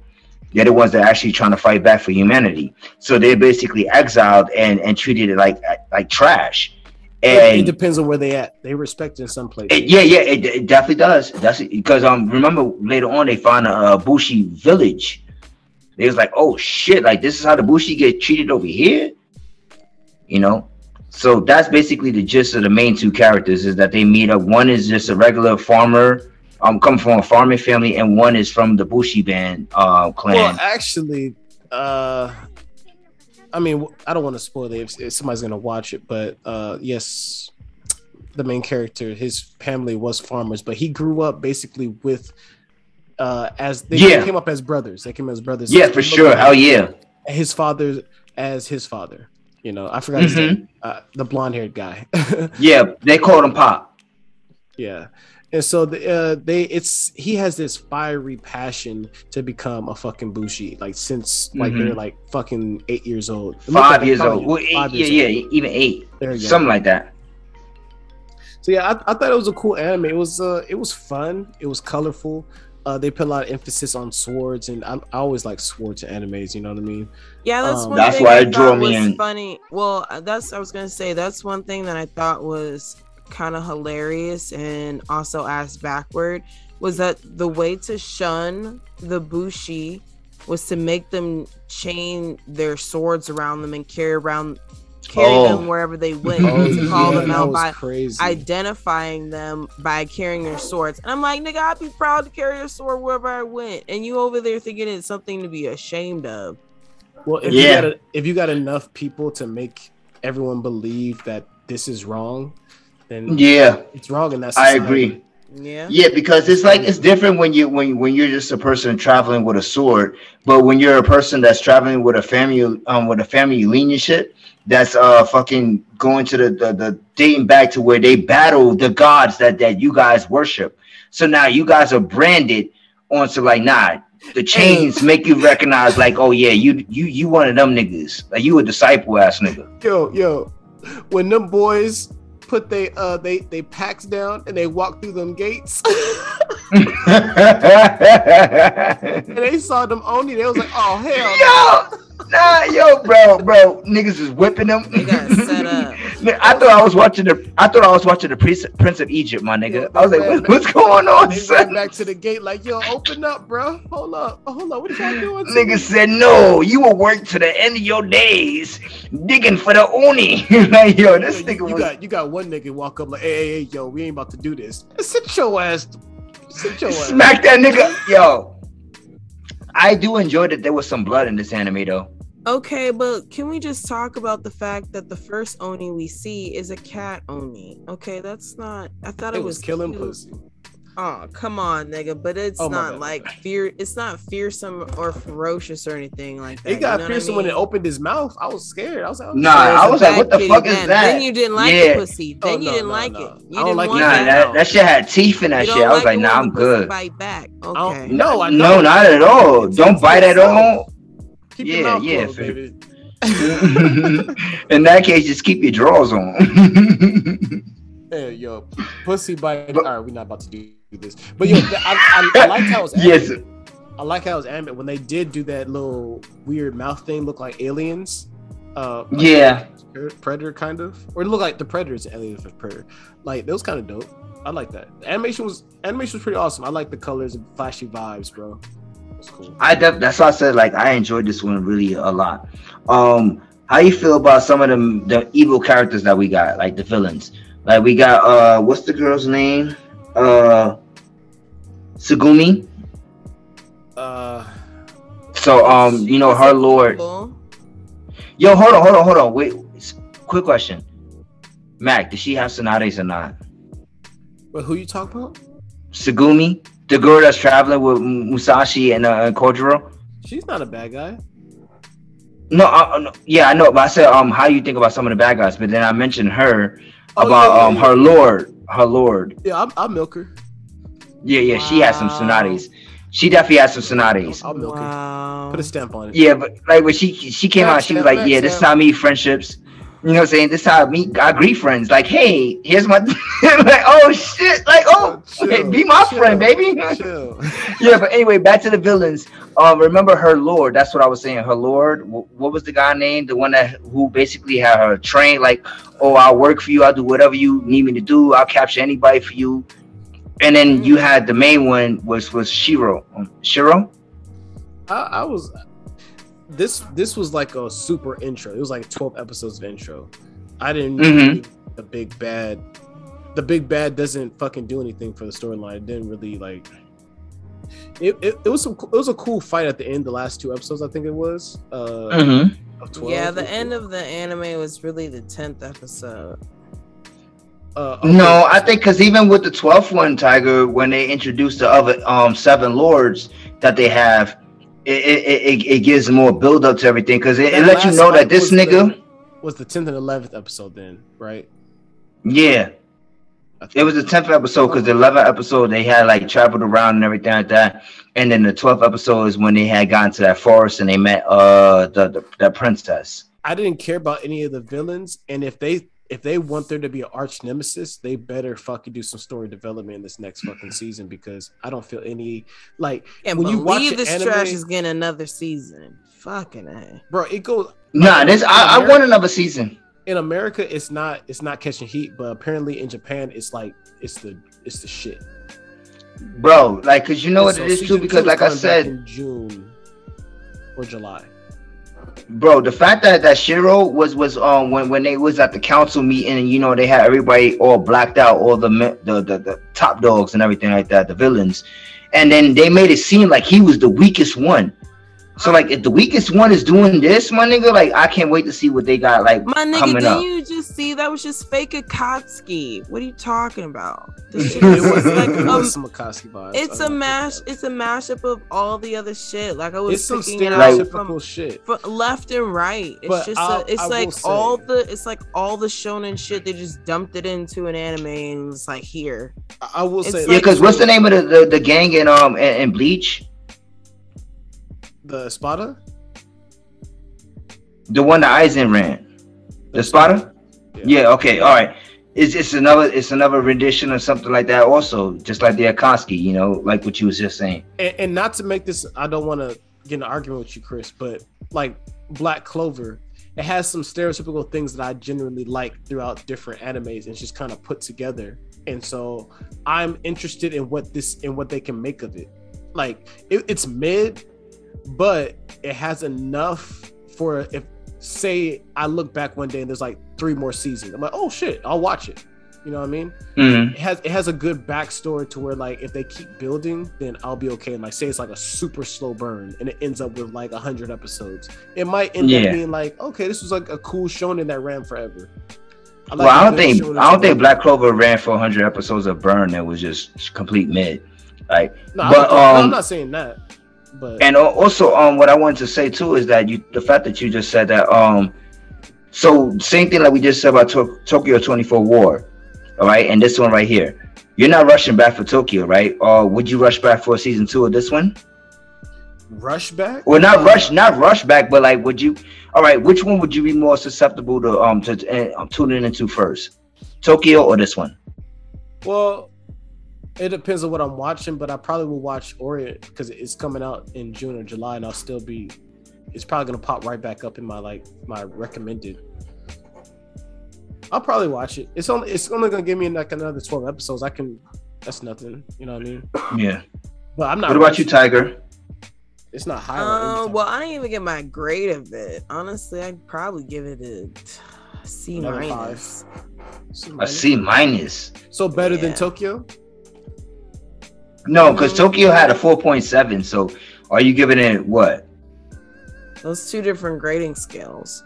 S2: They're the ones that are actually trying to fight back for humanity. So they're basically exiled and and treated like like trash.
S4: And it depends on where they at. They respect in some places.
S2: it, yeah, yeah, it, it definitely does. That's because um, remember later on they found a, a Bushi village. They was like, oh shit, like this is how the Bushi get treated over here. You know, so that's basically the gist of the main two characters is that they meet up. One is just a regular farmer, um, come from a farming family, and one is from the Bushi band uh clan.
S4: Well, actually, uh, I mean, I don't want to spoil it if, if somebody's gonna watch it, but uh, yes, the main character, his family was farmers, but he grew up basically with, uh, as they,
S2: Yeah.
S4: came up as brothers. They came as brothers.
S2: yeah,
S4: So
S2: for sure. Hell yeah.
S4: His father as his father. You know, I forgot his
S2: Mhm.
S4: name. Uh, the blonde haired guy. [laughs]
S2: Yeah, they called him Pop.
S4: Yeah. And so the, uh, they it's he has this fiery passion to become a fucking bushi like since like
S2: Mhm.
S4: they're like fucking eight years old. It
S2: Five
S4: like
S2: years old. Well, eight,
S4: five
S2: yeah,
S4: years
S2: yeah,
S4: old.
S2: even eight,
S4: There you go.
S2: something like that.
S4: So yeah, I, I thought it was a cool anime. It was uh it was fun. It was colorful. Uh, they put a lot of emphasis on swords, and I, I always like swords in animes. You know what I mean?
S1: Yeah, that's
S4: Um,
S1: one
S2: That's
S1: thing
S2: why
S1: I
S2: it drew me in.
S1: funny. Well, uh, that's I was gonna say that's one thing that I thought was kind of hilarious and also asked backward was that the way to shun the bushi was to make them chain their swords around them and carry around carry
S2: Oh.
S1: them wherever they [laughs] went
S4: Oh,
S1: to call
S4: yeah,
S1: them out by
S4: crazy.
S1: identifying them by carrying their swords. And I'm like, nigga, I'd be proud to carry a sword wherever I went. And you over there thinking it's something to be ashamed of.
S4: Well, if
S2: Yeah.
S4: you got a, if you got enough people to make everyone believe that this is wrong, then
S2: Yeah,
S4: it's wrong, and that's
S2: I agree.
S1: Yeah.
S2: Yeah, because it's like it's different when you when when you're just a person traveling with a sword, but when you're a person that's traveling with a family um with a family leadership that's uh fucking going to the, the the dating back to where they battle the gods that that you guys worship. So now you guys are branded onto like nah. The chains make you recognize like oh yeah you you you one of them niggas like you a disciple ass nigga.
S4: yo yo when them boys put they uh they they packs down and they walk through them gates [laughs] [laughs] and they saw them only they was like oh hell no.
S2: yo, nah, yo, bro, bro, niggas is whipping them.
S1: They got set up. [laughs]
S2: Nigga, I thought I was watching the. I thought I was watching the Prince, Prince of Egypt, my nigga. I was like, what, what's going on,
S4: they
S2: son?
S4: back to the gate like yo open up bro hold up hold up what y'all doing to
S2: Nigga
S4: me?
S2: said, no, you will work to the end of your days digging for the Oni. [laughs] like, yo, this
S4: you,
S2: nigga
S4: you
S2: was.
S4: got you got one nigga walk up like hey, hey, hey yo we ain't about to do this sit your ass sit your ass
S2: Smack that nigga. Yo, I do enjoy that there was some blood in this anime, though.
S1: Okay, but can we just talk about the fact that the first Oni we see is a cat Oni? Okay, that's not. I thought it,
S4: it was killing
S1: cute.
S4: pussy
S1: Oh, come on, nigga. But it's
S4: Oh,
S1: not
S4: bad,
S1: like fear. It's not fearsome or ferocious or anything like that.
S4: it got
S1: you know what I
S4: fearsome when it opened his mouth i was scared i was like oh,
S2: Nah,
S1: So it
S2: I
S1: a
S2: was like, what the
S1: kitty
S2: fuck is that?
S1: Then you didn't like
S2: Yeah.
S1: the pussy.
S4: Oh,
S1: Then you
S4: no,
S1: didn't
S4: no,
S1: like
S4: no.
S1: it.
S4: I
S1: You
S4: don't
S1: didn't
S4: like
S1: want
S2: Nah,
S1: that.
S2: that, that shit had teeth in that
S1: You
S2: shit. I was like,
S1: it
S2: nah, I'm good.
S1: Bite back. Okay.
S4: no i
S2: No,
S4: don't.
S2: at all. Don't bite at all.
S4: Keep your
S2: Yeah,
S4: mouth
S2: yeah,
S4: closed, baby. [laughs]
S2: In that case, just keep your drawers on. [laughs]
S4: Hey, yo, pussy bite. All right, we're not about to do this, but yo, I, I, I [laughs] like how it's
S2: yes.
S4: animated. I like how it's animated when they did do that little weird mouth thing, look like aliens. Uh, like
S2: Yeah.
S4: Predator kind of, or it looked like the Predator's alien for Predator. Like that was kind of dope. I like that. The animation was animation was pretty awesome. I like the colors and flashy vibes, bro. It's cool.
S2: I def- that's why I said like I enjoyed this one really a lot. Um, how you feel about some of them the evil characters that we got, like the villains? Like we got uh, what's the girl's name? Uh, Tsugumi.
S4: Uh,
S2: So um, you know, her lord.
S1: Cool.
S2: Yo, hold on, hold on, hold on. Wait, quick question. Mac, does she have Tsunades or not?
S4: But who you talk about?
S2: Sagumi, the girl that's traveling with Musashi and, uh, Kojiro.
S4: She's not a bad guy.
S2: No, uh, no, yeah, I know, but I said, um, how you think about some of the bad guys? But then I mentioned her
S4: Oh,
S2: about
S4: yeah, yeah,
S2: um
S4: yeah.
S2: her lord, her lord.
S4: Yeah, I'll, I'll milk her.
S2: Yeah, yeah, she has some
S1: Wow.
S2: Tsunades. She definitely has some Tsunades.
S4: I'll milk her. Put a stamp on it.
S2: Yeah, but like when she she came out, she was like, "Yeah, this is how I meet friendships." You know what I'm saying? This is how I meet I greet friends. Like, hey, here's my [laughs] like, oh shit, like, oh,
S4: Chill,
S2: hey, be my
S4: chill,
S2: friend, baby. [laughs]
S4: Chill.
S2: yeah, but anyway, back to the villains. Um, remember her lord? That's what I was saying. Her lord. Wh- What was the guy named? The one that who basically had her trained. Like, oh, I'll work for you. I'll do whatever you need me to do. I'll capture anybody for you. And then you had the main one was was Shiro. Um, Shiro.
S4: I, I was this this was like a super intro. It was like 12 episodes of intro. I didn't
S2: Mhm.
S4: need the big bad. The big bad doesn't fucking do anything for the storyline. It didn't really like. It, it, it was some it was a cool fight at the end. The last two episodes, I think it was. Uh,
S2: Mm-hmm.
S4: of 12.
S1: Yeah, the end of the anime was really the tenth episode.
S4: Uh,
S2: No. I think because even with the twelfth one, Thaiger, when they introduced the other um seven lords that they have, it it, it, it gives more build up to everything because it, it lets you know that this
S4: was
S2: nigga,
S4: the- was the 10th and 11th episode. Then right?
S2: yeah, it was the tenth episode because the eleventh episode they had like traveled around and everything like that, and then the twelfth episode is when they had gotten to that forest and they met uh the the, the princess.
S4: I didn't care about any of the villains, and if they if they want there to be an arch nemesis, they better fucking do some story development in this next fucking [clears throat] season because I don't feel any like
S1: And
S4: when you watch
S1: this
S4: anime-
S1: trash is getting another season. Fucking a.
S4: bro. It goes
S2: Nah, this I, I want another season.
S4: in America. It's not it's not catching heat, but apparently in Japan, it's like it's the it's the shit.
S2: Bro, like, cause you know what
S4: So
S2: it is too. Because like I said,
S4: in June or July.
S2: Bro the fact that that shiro was was um when when they was at the council meeting and you know they had everybody all blacked out all the the, the the top dogs and everything like that the villains. And then they made it seem like he was the weakest one so like if the weakest one is doing this my nigga like i can't wait to see what they got like
S1: My nigga,
S2: coming
S1: didn't
S2: up
S1: you just see that was just fake Akatsuki? What are you talking about? [laughs] This shit
S4: It
S1: is
S4: was
S1: like
S4: it
S1: um,
S4: was some Akatsuki vibes.
S1: it's
S4: I
S1: a
S4: don't
S1: mash. It's a mashup of all the other shit. Like I
S4: that-
S1: was
S4: It's some
S1: picking it out from,
S4: shit.
S1: from left and right. It's
S4: But
S1: just a, it's
S4: I will
S1: like
S4: say-
S1: all the it's like all the shonen shit. They just dumped it into an anime and it's like here.
S4: I, I will
S1: It's
S4: say
S2: yeah because what's the name of the, the the gang in um in, in bleach
S4: the Espada.
S2: the one that Aizen ran the Espada? Yeah. Okay. All right. It's it's another it's another rendition or something like that. Also, just like the Akatsuki, you know, like what you was just saying.
S4: and, and not to make this i don't want to get in an argument with you chris but like black clover it has some stereotypical things that i genuinely like throughout different animes and it's just kind of put together and so i'm interested in what this and what they can make of it like it, it's mid but it has enough for if say i look back one day and there's like three more seasons i'm like oh shit i'll watch it you know what i mean
S2: Mhm.
S4: it has it has a good backstory to where like if they keep building, then I'll be okay. And like say it's like a super slow burn and it ends up with like hundred episodes. It might end
S2: Yeah.
S4: up being like, okay, this was like a cool shonen that ran forever. I like
S2: well, I don't think I don't think. Black Clover ran for 100 episodes of Burn that was just complete mid. Like,
S4: No,
S2: but,
S4: think- no, I'm
S2: um,
S4: not saying that. But
S2: and also um, what I wanted to say too is that you the fact that you just said that um, so same thing like we just said about to- Tokyo 24 War, all right, and this one right here. You're not rushing back for Tokyo, right? Or would you rush back for season two of this one?
S4: rush back.
S2: Well, not rush, not rush back, but like, would you? All right, which one would you be more susceptible to um to uh, tuning into first, Tokyo or this one?
S4: Well, it depends on what I'm watching, but I probably will watch Orient because it's coming out in June or July, and I'll still be. It's probably gonna pop right back up in my like my recommended. I'll probably watch it. It's only it's only gonna give me like another twelve episodes. I can. That's nothing. You know what I mean?
S2: Yeah.
S4: But I'm not.
S2: What about you,
S4: rushing.
S2: Thaiger?
S4: It's not high.
S1: Um, well. I didn't even get my grade of it. Honestly, I'd probably give it a C
S4: Another five.
S1: minus.
S2: A C minus.
S4: So better than Tokyo.
S2: No, because Tokyo had a four point seven. So, are you giving it what?
S1: Those two different grading scales.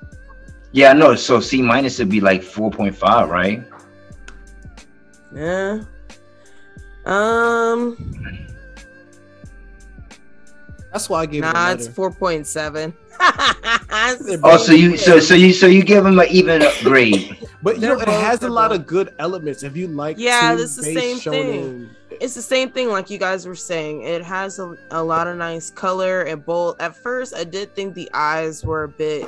S2: Yeah, no. So C minus would be like four point five, right?
S1: Yeah. Um.
S4: That's why I gave it a
S1: Nah, it's four point seven. [laughs]
S2: Oh, so you so so you so you give him an even [laughs] grade.
S4: But you know, it has a lot of good elements. If you like,
S1: Yeah,
S4: team
S1: that's the
S4: based
S1: same thing.
S4: Shonen,
S1: it's the same thing like you guys were saying it has a, a lot of nice color and bold at first i did think the eyes were a bit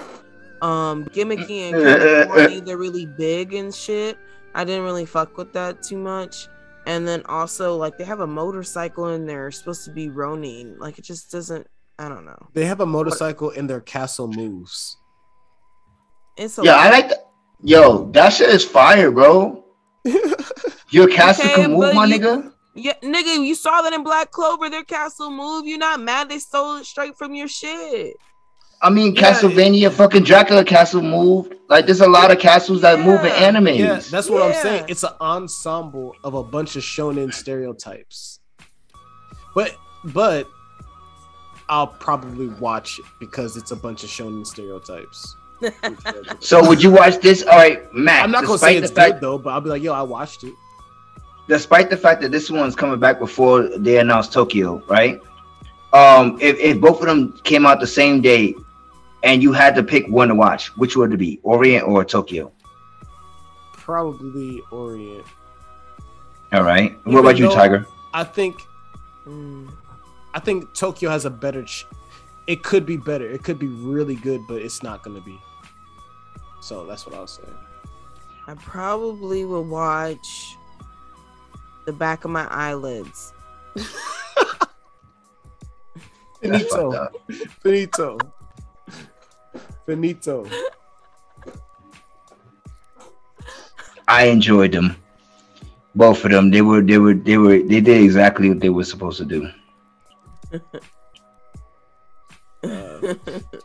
S1: um gimmicky and kind of [laughs] corny. they're really big and shit i didn't really fuck with that too much and then also like they have a motorcycle and they're supposed to be ronin like it just doesn't i don't know
S4: They have a motorcycle in their castle moves.
S1: it's a
S2: Yeah,
S1: lot.
S2: I like that. Yo, that shit is fire, bro. [laughs] Your castle
S1: Okay,
S2: can move, my
S1: you-
S2: nigga.
S1: Yeah nigga you saw that in black clover their castle move you're not mad they stole it straight from your shit
S2: I mean,
S4: Yeah,
S2: Castlevania, fucking Dracula castle moved. Like, there's a lot of castles that move in
S1: Yeah.
S2: animes.
S4: Yeah, that's what I'm saying. It's an ensemble of a bunch of shonen stereotypes. But but I'll probably watch it because it's a bunch of shonen stereotypes. [laughs]
S2: so, would you watch this? All right, Matt.
S4: I'm not gonna say
S2: the
S4: it's
S2: fact,
S4: good though, but I'll be like, yo, I watched it.
S2: Despite the fact that this one's coming back before they announced Tokyo, right? Um, if, if both of them came out the same day, and you had to pick one to watch, which would it be, Orient or Tokyo?
S4: Probably Orient.
S2: All right.
S4: Even
S2: what about you, Thaiger?
S4: I think
S1: Mm.
S4: I think Tokyo has a better. Ch- it could be better. It could be really good, but it's not gonna be. So that's what I was saying.
S1: I probably will watch the back of my eyelids. [laughs]
S2: That's
S4: Finito.
S2: fucked up.
S4: Finito. Finito.
S2: I enjoyed them. Both of them. They were they were they were they did exactly what they were supposed to do.
S4: Uh,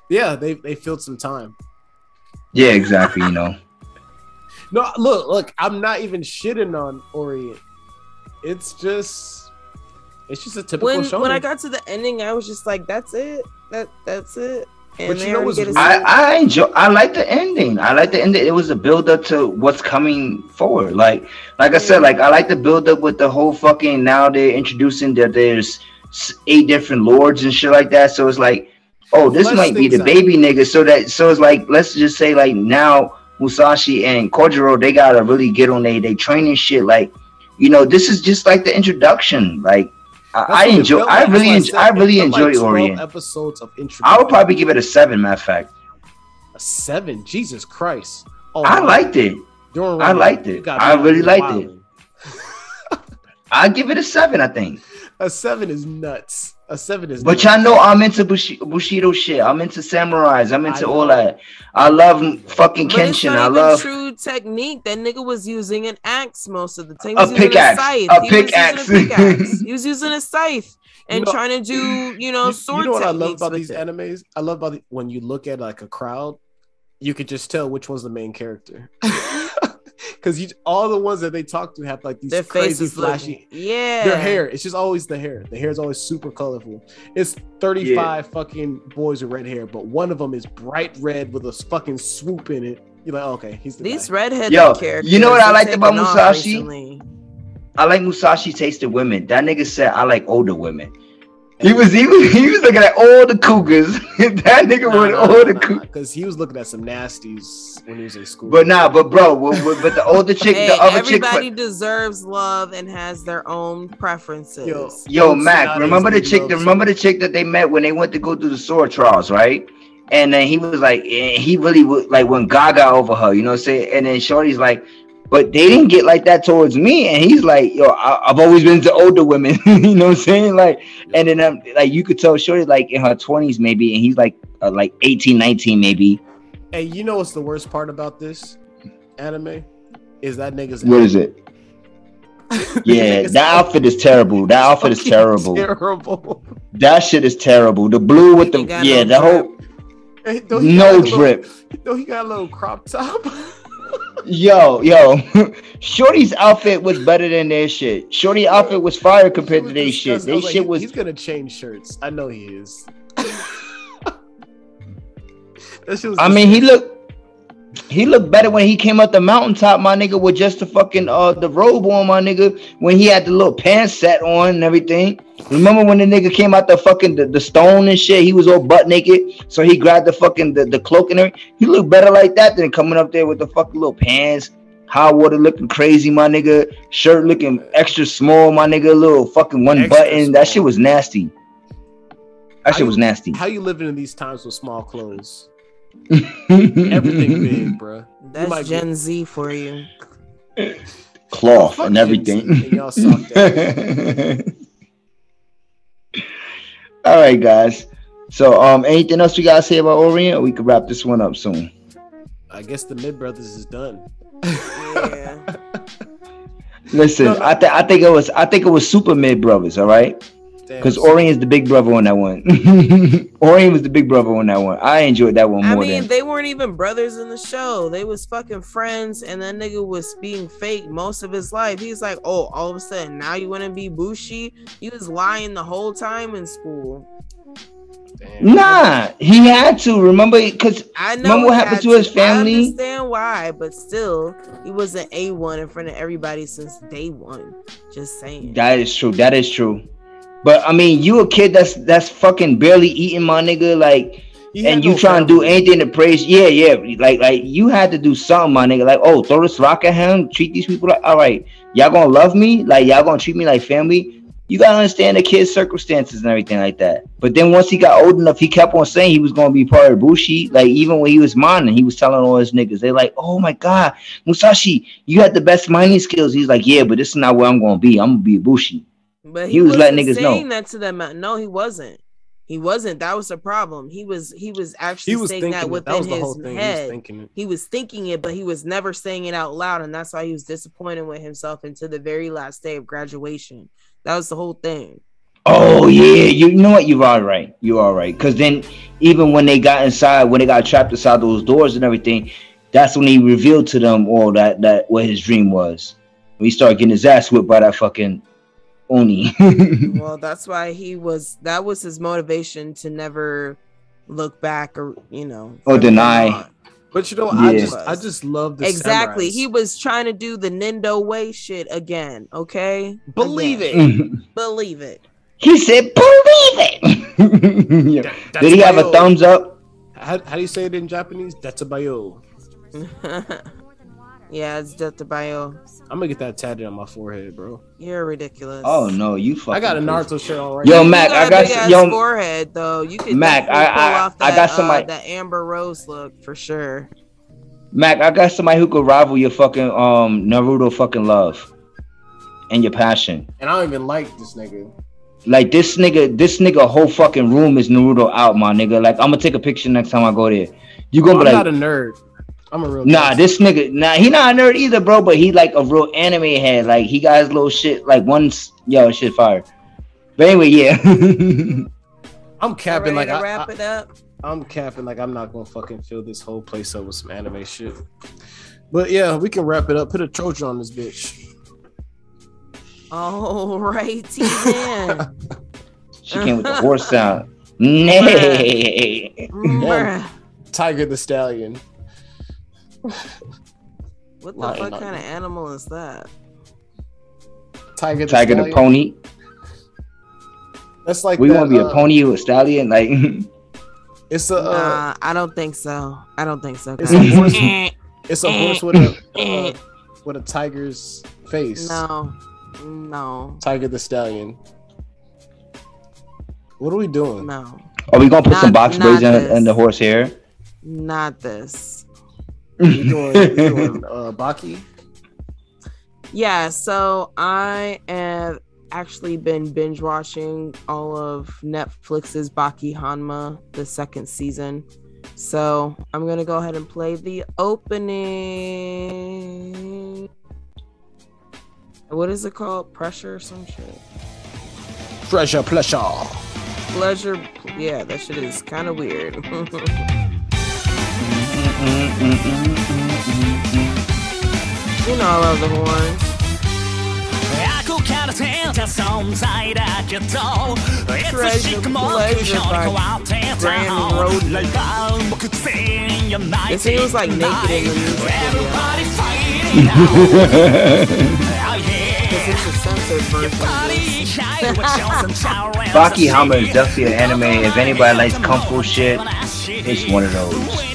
S4: yeah, they they filled some time.
S2: Yeah, exactly, you know. [laughs]
S4: No, look, look. I'm not even shitting on Orient. It's just, it's just a typical
S1: when
S4: show.
S1: when I got to the ending, I was just like, "That's it. That that's it." And
S4: But you know
S1: already
S4: what's
S1: get a
S4: weird?
S2: I. I enjoy I like the ending. I like the ending. It was a build up to what's coming forward. Like like I said, like I like the build up with the whole fucking now they're introducing that there's eight different lords and shit like that. So it's like, oh, this
S4: Flesh
S2: might be the
S4: out.
S2: baby nigga. So that so it's like let's just say like now Musashi and Kojiro they gotta really get on they they training shit. Like, you know, this is just like the introduction. Like
S4: That's
S2: I, I
S4: what it
S2: enjoy I really enjoy I really
S4: like
S2: enjoy
S4: 12
S2: Orient.
S4: Episodes of introduction.
S2: I would probably give it a seven, matter of fact.
S4: a seven. Jesus Christ. Oh,
S2: I liked it.
S4: During
S2: I liked it. I really liked it. I [laughs] give it a seven, I think.
S4: A seven is nuts. A seven is.
S2: But y'all know I'm into Bushi- Bushido shit. I'm into samurais. I'm into all that. I love fucking
S1: But it's
S2: Kenshin.
S1: not
S2: I
S1: even
S2: love
S1: true technique. That nigga was using an axe most of the time. He
S2: A
S1: was using
S2: pickaxe.
S1: scythe.
S2: A
S1: He was using
S2: pickaxe.
S1: pickaxe. [laughs] he was using a scythe and
S4: You know-
S1: trying to do, you know,
S4: you,
S1: sword
S4: you know what I love about these
S1: it.
S4: animes? I love about the, when you look at like a crowd, you could just tell which one's the main character. [laughs] Because you all the ones that they talk to have like these
S1: Their
S4: crazy
S1: faces
S4: flashy.
S1: flashy. Yeah.
S4: Their hair, it's just always the hair. The hair is always super colorful. It's 35 fucking boys with red hair, but one of them is bright red with a fucking swoop in it. You're like, okay, he's the
S1: These
S4: guy.
S1: redhead
S2: Yo,
S1: characters.
S2: you know what I
S1: they're
S2: liked about Musashi?
S1: recently.
S2: I like Musashi tasted women. That nigga said I like older women. He was he was he was looking at all the cougars. [laughs] that nigga wanted all the cougars.
S4: because he was looking at some nasties when he was in school.
S2: But nah, but bro, with- with- but the older [laughs] chick,
S1: Hey,
S2: the other chick,
S1: everybody deserves love and has their own preferences.
S4: Yo,
S2: Yo, Mac, remember the chick?
S4: love
S2: Remember the chick that they met when they went to go through the sword trials, right? And then he was like, he really would like went gaga over her, you know what I'm saying? And then Shorty's like, but they didn't get like that towards me. And he's like, yo, I, I've always been to older women, [laughs] you know what I'm saying? Like, and then um, like you could tell Shorty like in her 20s maybe, and he's like uh, like 18, 19 maybe.
S4: And you know what's the worst part about this anime? Is that nigga's
S2: What is it? [laughs] Yeah, that outfit is terrible. That [laughs] outfit is terrible.
S4: Terrible.
S2: That shit is terrible. The blue with the yeah,
S1: no
S2: the whole
S4: Hey,
S2: no
S4: got a little-
S2: drip.
S4: Don't he got a little crop top?
S2: Yo, yo, [laughs] Shorty's outfit was better than their shit. Shorty outfit was fire compared to their shit.
S4: disgusting. I
S2: They
S4: like,
S2: shit
S4: he-
S2: was
S4: He's gonna change shirts. I know he is. [laughs] That shit was
S2: I mean, he looked he looked better when he came up the mountaintop, my nigga, with just the fucking uh the robe on, my nigga, when he had the little pants set on and everything. Remember when the nigga came out the fucking the, the stone and shit? He was all butt naked, so he grabbed the fucking the, the cloak and everything. He looked better like that than coming up there with the fucking little pants. High water looking crazy, my nigga. Shirt looking extra small, my nigga. Little fucking one
S4: Extra
S2: button. That shit was nasty. That
S4: How
S2: shit
S4: you-
S2: was nasty.
S4: How you living in these times with small clothes? Everything [laughs] big, bro.
S1: That's
S4: might
S1: Gen Z for you.
S2: Cloth and everything.
S4: and y'all suck. [laughs]
S2: All right, guys. So, um, anything else we gotta say about Orient? Or we could wrap this one up soon.
S4: I guess the Mid Brothers is done.
S1: Yeah. [laughs]
S2: Listen,
S4: No, no.
S2: I think I think it was I think it was Super Mid Brothers. All right,
S4: Damn,
S2: because
S4: Orient
S2: is the big brother on that one. [laughs] Orient was the big brother on that one. I enjoyed that one
S1: I
S2: more
S1: mean,
S2: than.
S1: they weren't even brothers in the show. They was fucking friends, and that nigga was being fake most of his life. He's like, oh, all of a sudden now you want to be Bushi? He was lying the whole time in school.
S4: Damn.
S2: Nah, he had to remember because
S1: I know.
S2: Remember what happened to his family?
S1: I understand why, but still, he was an A one in front of everybody since day one. Just saying.
S2: that is true. That is true. But I mean, you a kid that's that's fucking barely eating, my nigga. Like and you
S4: no
S2: try to do anything to praise, yeah, yeah, like like you had to do something, my nigga. Like, oh, throw this rock at him, treat these people like, all right, y'all gonna love me, like y'all gonna treat me like family. You gotta understand the kid's circumstances and everything like that. But then once he got old enough, he kept on saying he was gonna be part of Bushi. Like even when he was mining, he was telling all his niggas, they like, oh my god, Musashi, you had the best mining skills. He's like, yeah, but this is not where I'm gonna be. I'm gonna be a Bushi.
S1: But
S2: He was letting
S1: wasn't
S2: niggas know.
S1: saying that to them. No, he wasn't. He wasn't. That was the problem. He was. He was actually
S4: He was
S1: saying that
S4: it.
S1: within
S4: That was the
S1: his
S4: whole thing. He was
S1: head.
S4: thinking it.
S1: he was thinking it, but he was never saying it out loud, and that's why he was disappointed with himself until the very last day of graduation. That was the whole thing.
S2: Oh yeah, you know what? You are all right. You are all right. Cause then even when they got inside, when they got trapped inside those doors and everything, that's when he revealed to them all that that what his dream was. When he started getting his ass whipped by that fucking Oni. [laughs]
S1: Well, that's why he was. That was his motivation to never look back or you know
S2: Or deny.
S1: on.
S4: But you know, I just I just love the
S1: Exactly.
S4: samurais.
S1: He was trying to do the Nindo way shit again. Okay,
S4: believe
S1: Again.
S4: it. [laughs]
S1: Believe it.
S2: he said, "Believe it." [laughs] Yeah.
S4: That-
S2: Did he have a thumbs up?
S4: How, how do you say it in Japanese? Dattebayo.
S1: Yeah, it's just a bio.
S4: I'm gonna get that tatted on my forehead, bro.
S1: You're ridiculous.
S2: Oh no, you fucking.
S4: I got a
S2: crazy.
S4: Naruto shirt on right
S2: Yo,
S4: now.
S1: You
S2: Mac, I
S1: a
S2: got
S1: big
S2: s-
S1: ass
S2: yo-
S1: forehead though. You could
S2: Mac,
S1: definitely
S2: I-
S1: pull
S2: I-
S1: off
S2: I got somebody-
S1: uh, that Amber Rose look for sure.
S2: Mac, I got somebody who could rival your fucking um Naruto fucking love and your passion.
S4: and I don't even like this nigga.
S2: Like this nigga, this nigga whole fucking room is Naruto out, my nigga. Like I'm gonna take a picture next time I go there. You gonna be
S4: not
S2: like,
S4: a nerd. I'm a real.
S2: nah,
S4: gangster.
S2: this nigga, nah, he not a nerd either, bro. But he like a real anime head. Like he got his little shit. Like once, yo, shit fire. But anyway, yeah. [laughs]
S4: I'm capping like I,
S1: wrap
S4: I,
S1: it up.
S4: I'm capping like I'm not gonna fucking fill this whole place up with some anime shit. But yeah, we can wrap it up. Put a Trojan on this bitch.
S1: All right, man. [laughs]
S2: she came with the horse [laughs] sound. Nay.
S4: Thaiger the Stallion.
S1: What the
S4: Lion
S1: fuck kind of animal is that?
S4: Thaiger the
S2: Thaiger the pony.
S4: That's like
S2: We
S4: that,
S2: want to be a
S4: uh,
S2: pony or a stallion. Like [laughs]
S4: It's a uh,
S1: nah, I don't think so. I don't think so.
S4: It's a horse. [laughs] it's a horse with a uh, with a tiger's face.
S1: no, no,
S4: Thaiger the Stallion. What are we doing?
S1: no,
S2: Are we gonna put some box braids in, in the horse hair?
S1: not this.
S4: We [laughs] doing, we doing uh, Baki?
S1: Yeah, so I have actually been binge watching all of Netflix's Baki Hanma, the second season. So I'm gonna go ahead and play the opening. What is it called? Pressure or some shit?
S4: Treasure pleasure.
S1: Pleasure. Yeah, that shit is kind of weird. [laughs] You know I love the horn.
S3: 憧れていた存在だけどいつしかも目標に変わってたライバル目
S1: 前 It seems like naked in the music
S3: Everybody fighting [laughs]
S2: Baki Hanma is definitely an anime. If anybody likes kung fu shit, it's one of those.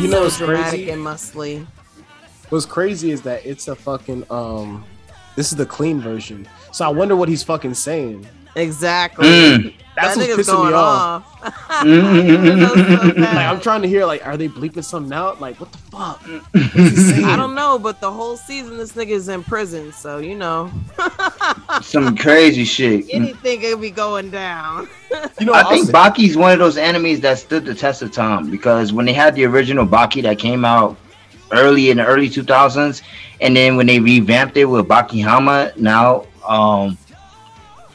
S4: You know
S1: so
S4: what's
S1: dramatic
S4: crazy?
S1: and muscly.
S4: What's crazy is that it's a fucking um. This is the clean version. So I wonder what he's fucking saying.
S1: Exactly.
S2: Mm.
S4: That's
S1: that
S4: what's
S1: nigga's
S4: pissing
S1: going
S4: me off.
S1: off. [laughs]
S2: Mm.
S4: Like I'm trying to hear like, are they bleeping something out? Like what the fuck? What's he saying?
S1: I don't know, but the whole season this nigga's in prison, so you know [laughs]
S2: Some crazy shit.
S1: anything could be going down.
S4: You know,
S2: I think
S4: say-
S2: Baki's one of those enemies that stood the test of time because when they had the original Baki that came out early in the early 2000s, and then when they revamped it with Baki Hanma, now um,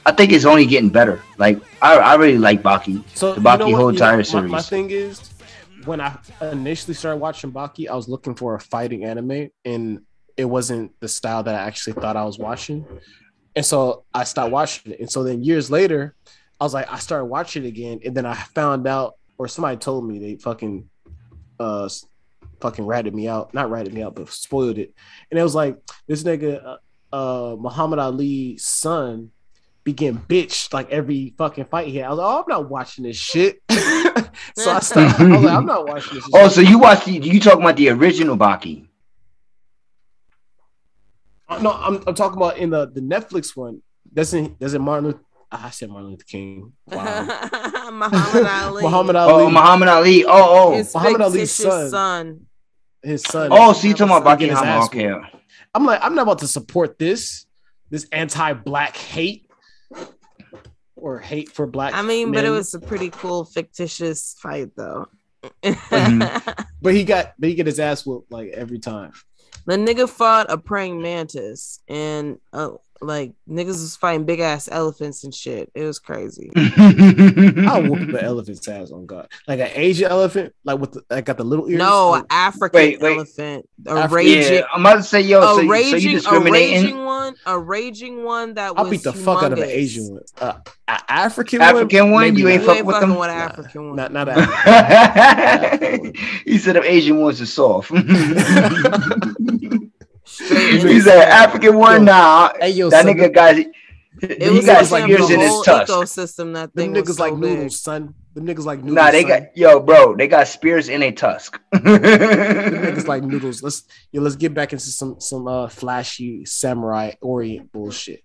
S2: I think it's only getting better. Like I, I really like Baki.
S4: So
S2: the
S4: you
S2: Baki
S4: know
S2: whole
S4: You
S2: entire
S4: my-
S2: series.
S4: My, thing is, when I initially started watching Baki, I was looking for a fighting anime, and it wasn't the style that I actually thought I was watching. And so I stopped watching it. And so then years later, I was like, I started watching it again, and then I found out, or somebody told me they fucking, uh, fucking ratted me out, not ratted me out, but spoiled it. And it was like this nigga, uh, uh Muhammad Ali's son began bitched like every fucking fight here. I was like, oh, I'm not watching this shit. [laughs] so I stopped. I was like, I'm not watching this.
S2: Oh,
S4: shit.
S2: so you watched the, you talking about the original Baki?
S4: Uh, no, I'm, I'm talking about in the the Netflix one. Doesn't doesn't Martin? Luther, I said Martin Luther King. Wow. [laughs]
S1: Muhammad Ali. [laughs]
S4: Muhammad Ali.
S2: Oh, Muhammad Ali. Oh, oh,
S1: His
S4: Muhammad Ali's
S1: fictitious
S4: son.
S1: son.
S4: his son.
S2: oh. So you talking about
S4: Son
S2: Baki
S4: getting his
S2: Hanma?
S4: ass
S2: Okay.
S4: I'm like, I'm not about to support this, this anti-black hate or hate for black.
S1: I mean, but it was a pretty cool fictitious fight though.
S2: Mhm. [laughs]
S4: But he got, but he get his ass whooped like every time.
S1: the nigga fought a praying mantis and uh, like niggas was fighting big ass elephants and shit. It was crazy. [laughs]
S4: I'll [laughs] whoop the elephant's ass on God, like an Asian elephant, like with the, like got the little ears.
S1: No,
S4: Like,
S1: African
S2: Wait, wait.
S1: elephant. A
S4: African-
S1: raging
S2: yeah, I'm about to say, yo,
S1: a
S2: so, you- so
S1: raging,
S2: you
S1: a raging one, a raging one that was
S4: I'll beat the fuck out of an. Asian one. Uh, an African,
S2: African one,
S4: maybe
S2: you ain't
S1: You
S4: not.
S1: ain't
S2: with
S1: fucking
S2: them?
S1: with an
S4: Nah, [laughs]
S1: African one.
S4: Not not African.
S2: he said the Asian ones are soft.
S1: Straight
S2: he said African one,
S4: Yo,
S2: nah.
S4: Hey yo,
S2: that
S4: son,
S2: nigga got
S1: It
S2: he
S1: was
S2: got
S1: like
S2: spears
S1: the
S2: in his
S1: whole
S2: tusk.
S1: ecosystem. That
S4: them
S1: thing
S4: niggas
S1: so
S4: like
S1: big.
S4: noodles, son. Them niggas like noodles.
S2: Nah, they
S4: son.
S2: got yo, bro. They got spears in a tusk. [laughs]
S4: Them niggas like noodles. Let's yo, let's get back into some some uh flashy samurai orient bullshit.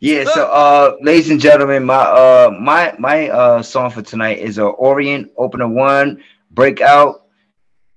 S2: Yeah, so uh ladies and gentlemen, my uh my my uh song for tonight is a Orient opener one breakout.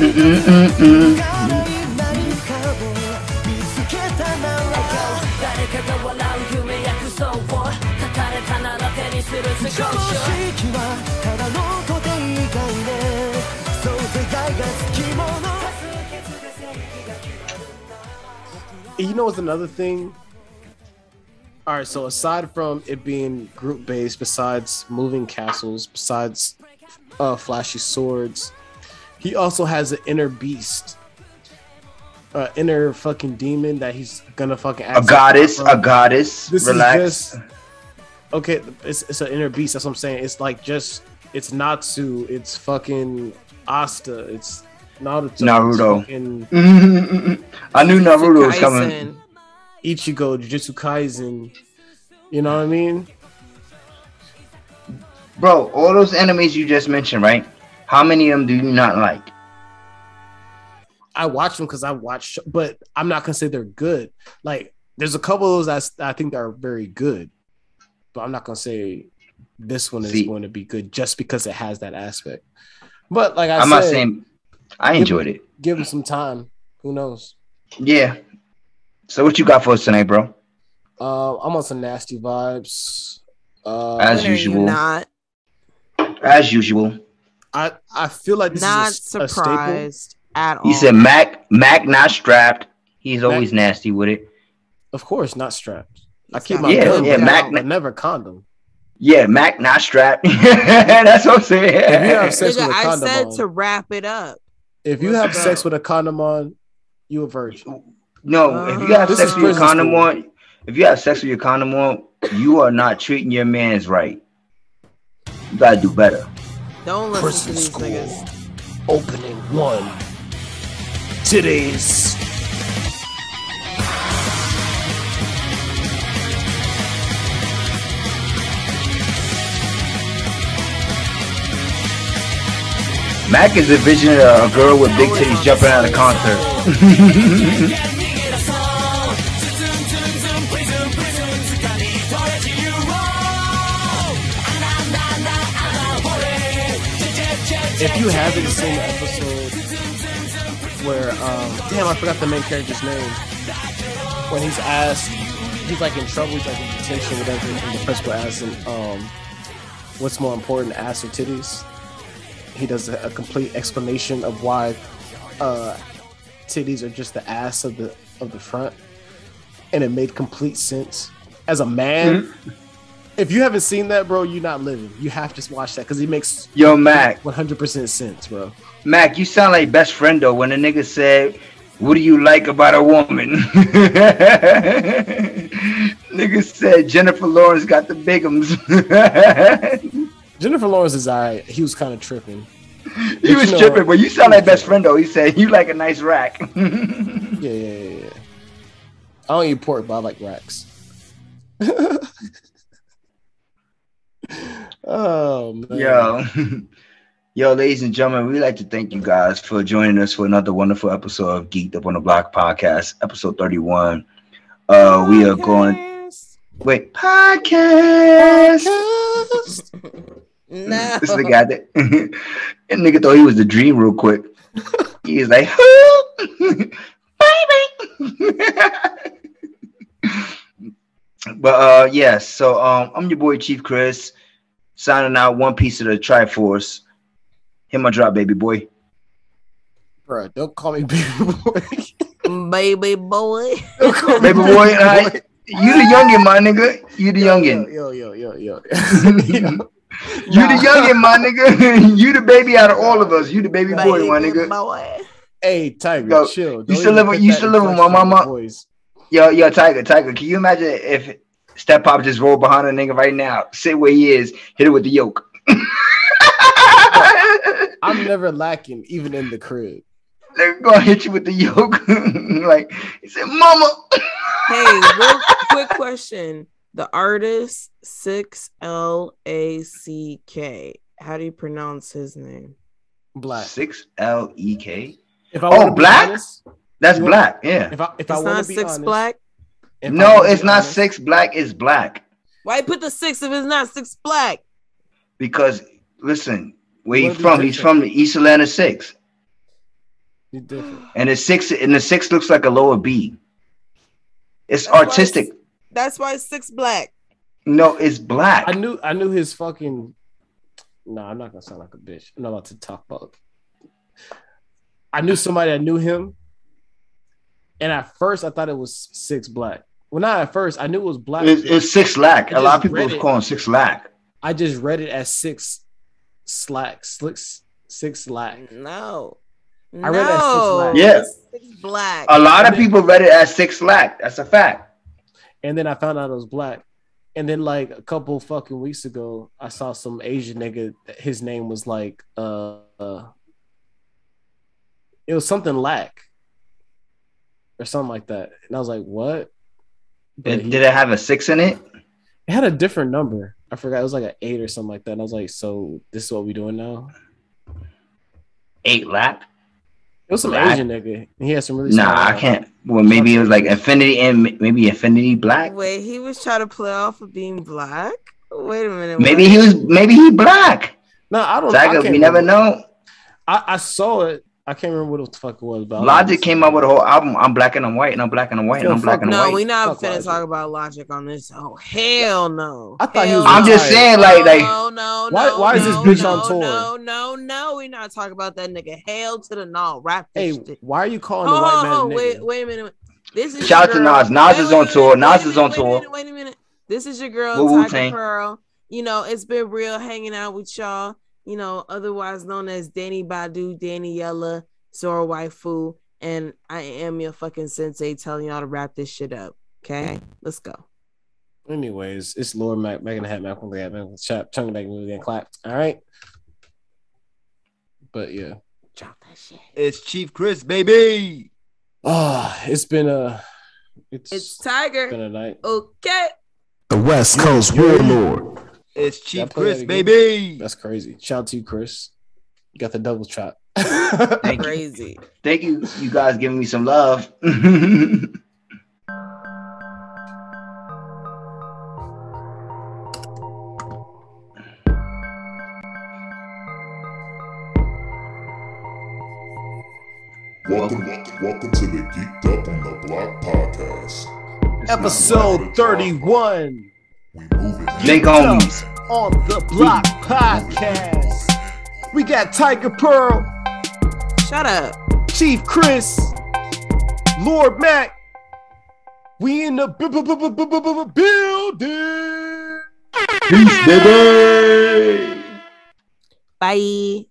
S3: Mm-hmm, mm-hmm, mm-hmm.
S4: You know it's another thing? All right, so aside from it being group based, besides moving castles, besides uh flashy swords, he also has an inner beast. Uh, inner fucking demon that he's gonna fucking
S2: act.
S4: A
S2: goddess,
S4: from.
S2: a goddess.
S4: This
S2: Relax.
S4: is just okay. It's it's an inner beast. That's what I'm saying. It's like just it's Natsu. It's fucking Asta. It's Naruto. it's
S2: Naruto.
S4: fucking [laughs]
S2: I knew Naruto was
S1: Kaisen.
S2: coming.
S4: Ichigo, Jujutsu Kaisen. You know what I mean?
S2: Bro, all those enemies you just mentioned, right? How many of them do you not like?
S4: I watch them because I watch, but I'm not gonna say they're good. Like there's a couple of those that I think are very good, but I'm not gonna say this one is
S2: See.
S4: going to be good just because it has that aspect. But like I
S2: I'm
S4: said,
S2: not saying I enjoyed it.
S4: give them some time. Who knows?
S2: Yeah. So what you got for us tonight, bro?
S4: Uh, I'm on some nasty vibes. Uh,
S2: As
S1: When are you
S2: usual.
S1: not
S2: As usual.
S4: I I feel like this
S1: not
S4: is a, a
S1: surprised at all.
S2: He said Mac Mac not strapped. He's
S4: Mac-
S2: always nasty with it.
S4: Of course, not strapped. I keep my
S2: Yeah,
S4: gun
S2: yeah,
S4: with
S2: Mac-
S4: out, but never condom.
S2: Yeah, Mac not strapped. [laughs] That's what I'm saying.
S4: If you have sex
S1: Nigga,
S4: with a
S1: I
S4: condom
S1: said
S4: on,
S1: to wrap it up.
S4: if you
S1: What's
S4: have sex with a condom on, you a virgin.
S2: No, if you have ah.
S4: This
S2: sex with your condom
S4: school.
S2: on, if you have sex with your condom on, you are not treating your man's right. You gotta do better.
S1: Don't listen
S5: Prison
S1: to these
S5: school.
S1: niggas.
S5: Opening one. Today's
S2: Mac is envisioning a, a girl with big titties jumping out of the concert. [laughs]
S4: If you haven't seen the episode where, um, damn, I forgot the main character's name. When he's asked, he's like in trouble, he's like in detention, whatever, and the principal asks him, um, what's more important, ass or titties? He does a, a complete explanation of why uh, titties are just the ass of the of the front, and it made complete sense. As a man, if you haven't seen that, bro, you're not living. You have to watch that because it makes
S2: Yo, Mac,
S4: 100% sense, bro.
S2: Mac, you sound like best friend though. When the nigga said, "What do you like about a woman?" [laughs] nigga said Jennifer Lawrence got the bigums. [laughs]
S4: Jennifer Lawrence is alright. He was kind of tripping.
S2: he was
S4: you know-
S2: tripping, but you sound like best friend though. He said, "You like a nice rack." [laughs]
S4: Yeah, yeah, yeah, yeah. I don't eat pork, but I like racks. Oh man.
S2: Yo, [laughs] yo, ladies and gentlemen, we'd like to thank you guys for joining us for another wonderful episode of Geeked Up on the Block podcast, episode 31. Uh, we are going,
S1: Podcast.
S2: wait, podcast. [laughs]
S1: No. [laughs]
S2: This is the guy that. and nigga thought he was the dream real quick. He's was like, baby. but uh yes, so um I'm your boy Chief Chris, signing out one piece of the Triforce. Hit my drop, baby boy.
S4: Bro, don't call me [laughs] baby boy.
S1: Baby boy.
S4: Don't call me
S2: Baby boy, alright. You the youngin, my nigga. You the youngin.
S4: Yo, yo, yo, yo, yo. [laughs]
S2: You the youngin, my nigga. [laughs] you the baby out of all of us. You the baby boy, my
S1: Baby
S2: nigga.
S1: boy.
S4: Hey, Thaiger,
S2: Yo,
S4: chill.
S2: you
S4: Don't
S2: still live with- you
S4: that
S2: still live with my
S4: on
S2: mama?
S4: voice.
S2: Yo, yo, Thaiger, Thaiger, can you imagine if Step Pop just rolled behind a nigga right now, sit where he is, hit it with the yoke? [laughs]
S4: I'm never lacking, even in the crib.
S2: They're gonna hit you with the yoke. [laughs] like he said, Mama. [laughs]
S1: Hey, real quick question. The artist six L A C K. How do you pronounce his name?
S4: Black.
S2: Six L E K.
S4: If I
S2: Oh,
S4: wanna
S2: black?
S4: honest,
S2: That's black, yeah.
S4: if I if
S1: It's
S4: I want
S1: not
S4: to be
S1: six
S4: honest,
S1: black.
S4: If
S2: No, it's
S4: be
S2: not
S4: honest-
S2: six black, it's black.
S1: Why put the six if it's not six black?
S2: Because listen, where
S4: You
S2: he from? He's from the East Atlanta Six.
S4: You're different.
S2: And the six and the six looks like a lower B. It's
S1: That's why
S2: artistic.
S1: That's why it's six black.
S2: No, it's black.
S4: I knew I knew his fucking. No, I'm not gonna sound like a bitch. I'm not about to talk about. I knew somebody that knew him, and at first I thought it was six black. Well, not at first. I knew it was black.
S2: It's, it's six lack.
S4: I
S2: A lot of people
S4: read
S2: was
S4: it.
S2: calling six lack.
S4: I just read it as six slack, six six lack.
S1: No.
S4: I read that six
S1: No,
S4: black.
S2: Yeah.
S1: Six black.
S2: A lot of people read it as six lack. That's a fact.
S4: And then I found out it was black. And then like a couple fucking weeks ago, I saw some Asian nigga. His name was like uh, uh it was something lack or something like that. And I was like, what? But
S2: And did it have a six in it?
S4: it had a different number. I forgot. It was like an eight or something like that. And I was like, so this is what we doing now?
S2: Eight lap.
S4: It was some
S2: Black?
S4: Asian nigga. He had some really
S2: Nah, I
S4: eyes.
S2: can't. Well, maybe it was like infinity and maybe infinity black.
S1: Wait, he was trying to play off of being black. Wait a minute.
S2: Maybe
S1: what?
S2: he was. Maybe he black.
S4: No, I don't. I
S2: Thaiger,
S4: can't
S2: we never know.
S4: I, I saw it I can't remember what the fuck it was. But
S2: Logic came out with a whole album. I'm black and I'm white, and I'm black and I'm white, and I'm black and
S1: No,
S2: I'm white.
S1: No, we not
S4: Fuck
S1: finna
S4: Logic.
S1: talk about logic on this. Oh hell no!
S4: I thought he was
S1: no.
S2: I'm just saying, like, like
S1: no, no,
S4: Why-
S1: no,
S4: why is this
S1: no,
S4: bitch
S1: no,
S4: on tour?
S1: No, no, no, We're not talking about that nigga. Hell to the no, rap this
S4: Hey,
S1: shit.
S4: why are you calling
S1: Oh,
S4: the white man?
S1: oh, wait, wait a minute. This is
S2: Shout out to
S1: girl-
S2: Nas. Nas
S1: wait,
S2: is on tour.
S1: wait,
S2: Nas is on tour.
S1: Wait a minute, wait a minute. This is your girl,
S2: Thaiger
S1: Pearl. You know, it's been real hanging out with y'all. You know, otherwise known as Danny Badu, Danny Yella, Zora Waifu, and I am your fucking sensei telling y'all to wrap this shit up. Okay, let's go.
S4: Anyways, it's Lord Mac, Mac and the Hat, Mac with the Hat, Mac with the Chap, Chung back movie and clap. All right. But yeah.
S1: Drop that shit.
S2: It's Chief Chris, baby.
S4: Ah, it's been a it's,
S1: It's Thaiger.
S4: been a night.
S1: Okay.
S5: The West Coast Warlord.
S2: It's Chief
S4: play that
S2: Chris, baby.
S4: That's crazy. Shout out to you, Chris. You got the double chop.
S2: Thank you.
S1: Crazy.
S2: Thank you, you guys, giving me some love. [laughs]
S6: Welcome, welcome to the Geeked Up on the Block podcast.
S4: Episode 31
S6: We moving.
S2: Big homies.
S4: on the Block Podcast. We got Thaiger Pearl,
S1: Shut up.
S4: Chief Chris, Lord Mac. We in the bu- bu- bu- bu- bu- bu- bu- building.
S2: Peace, baby.
S1: Bye.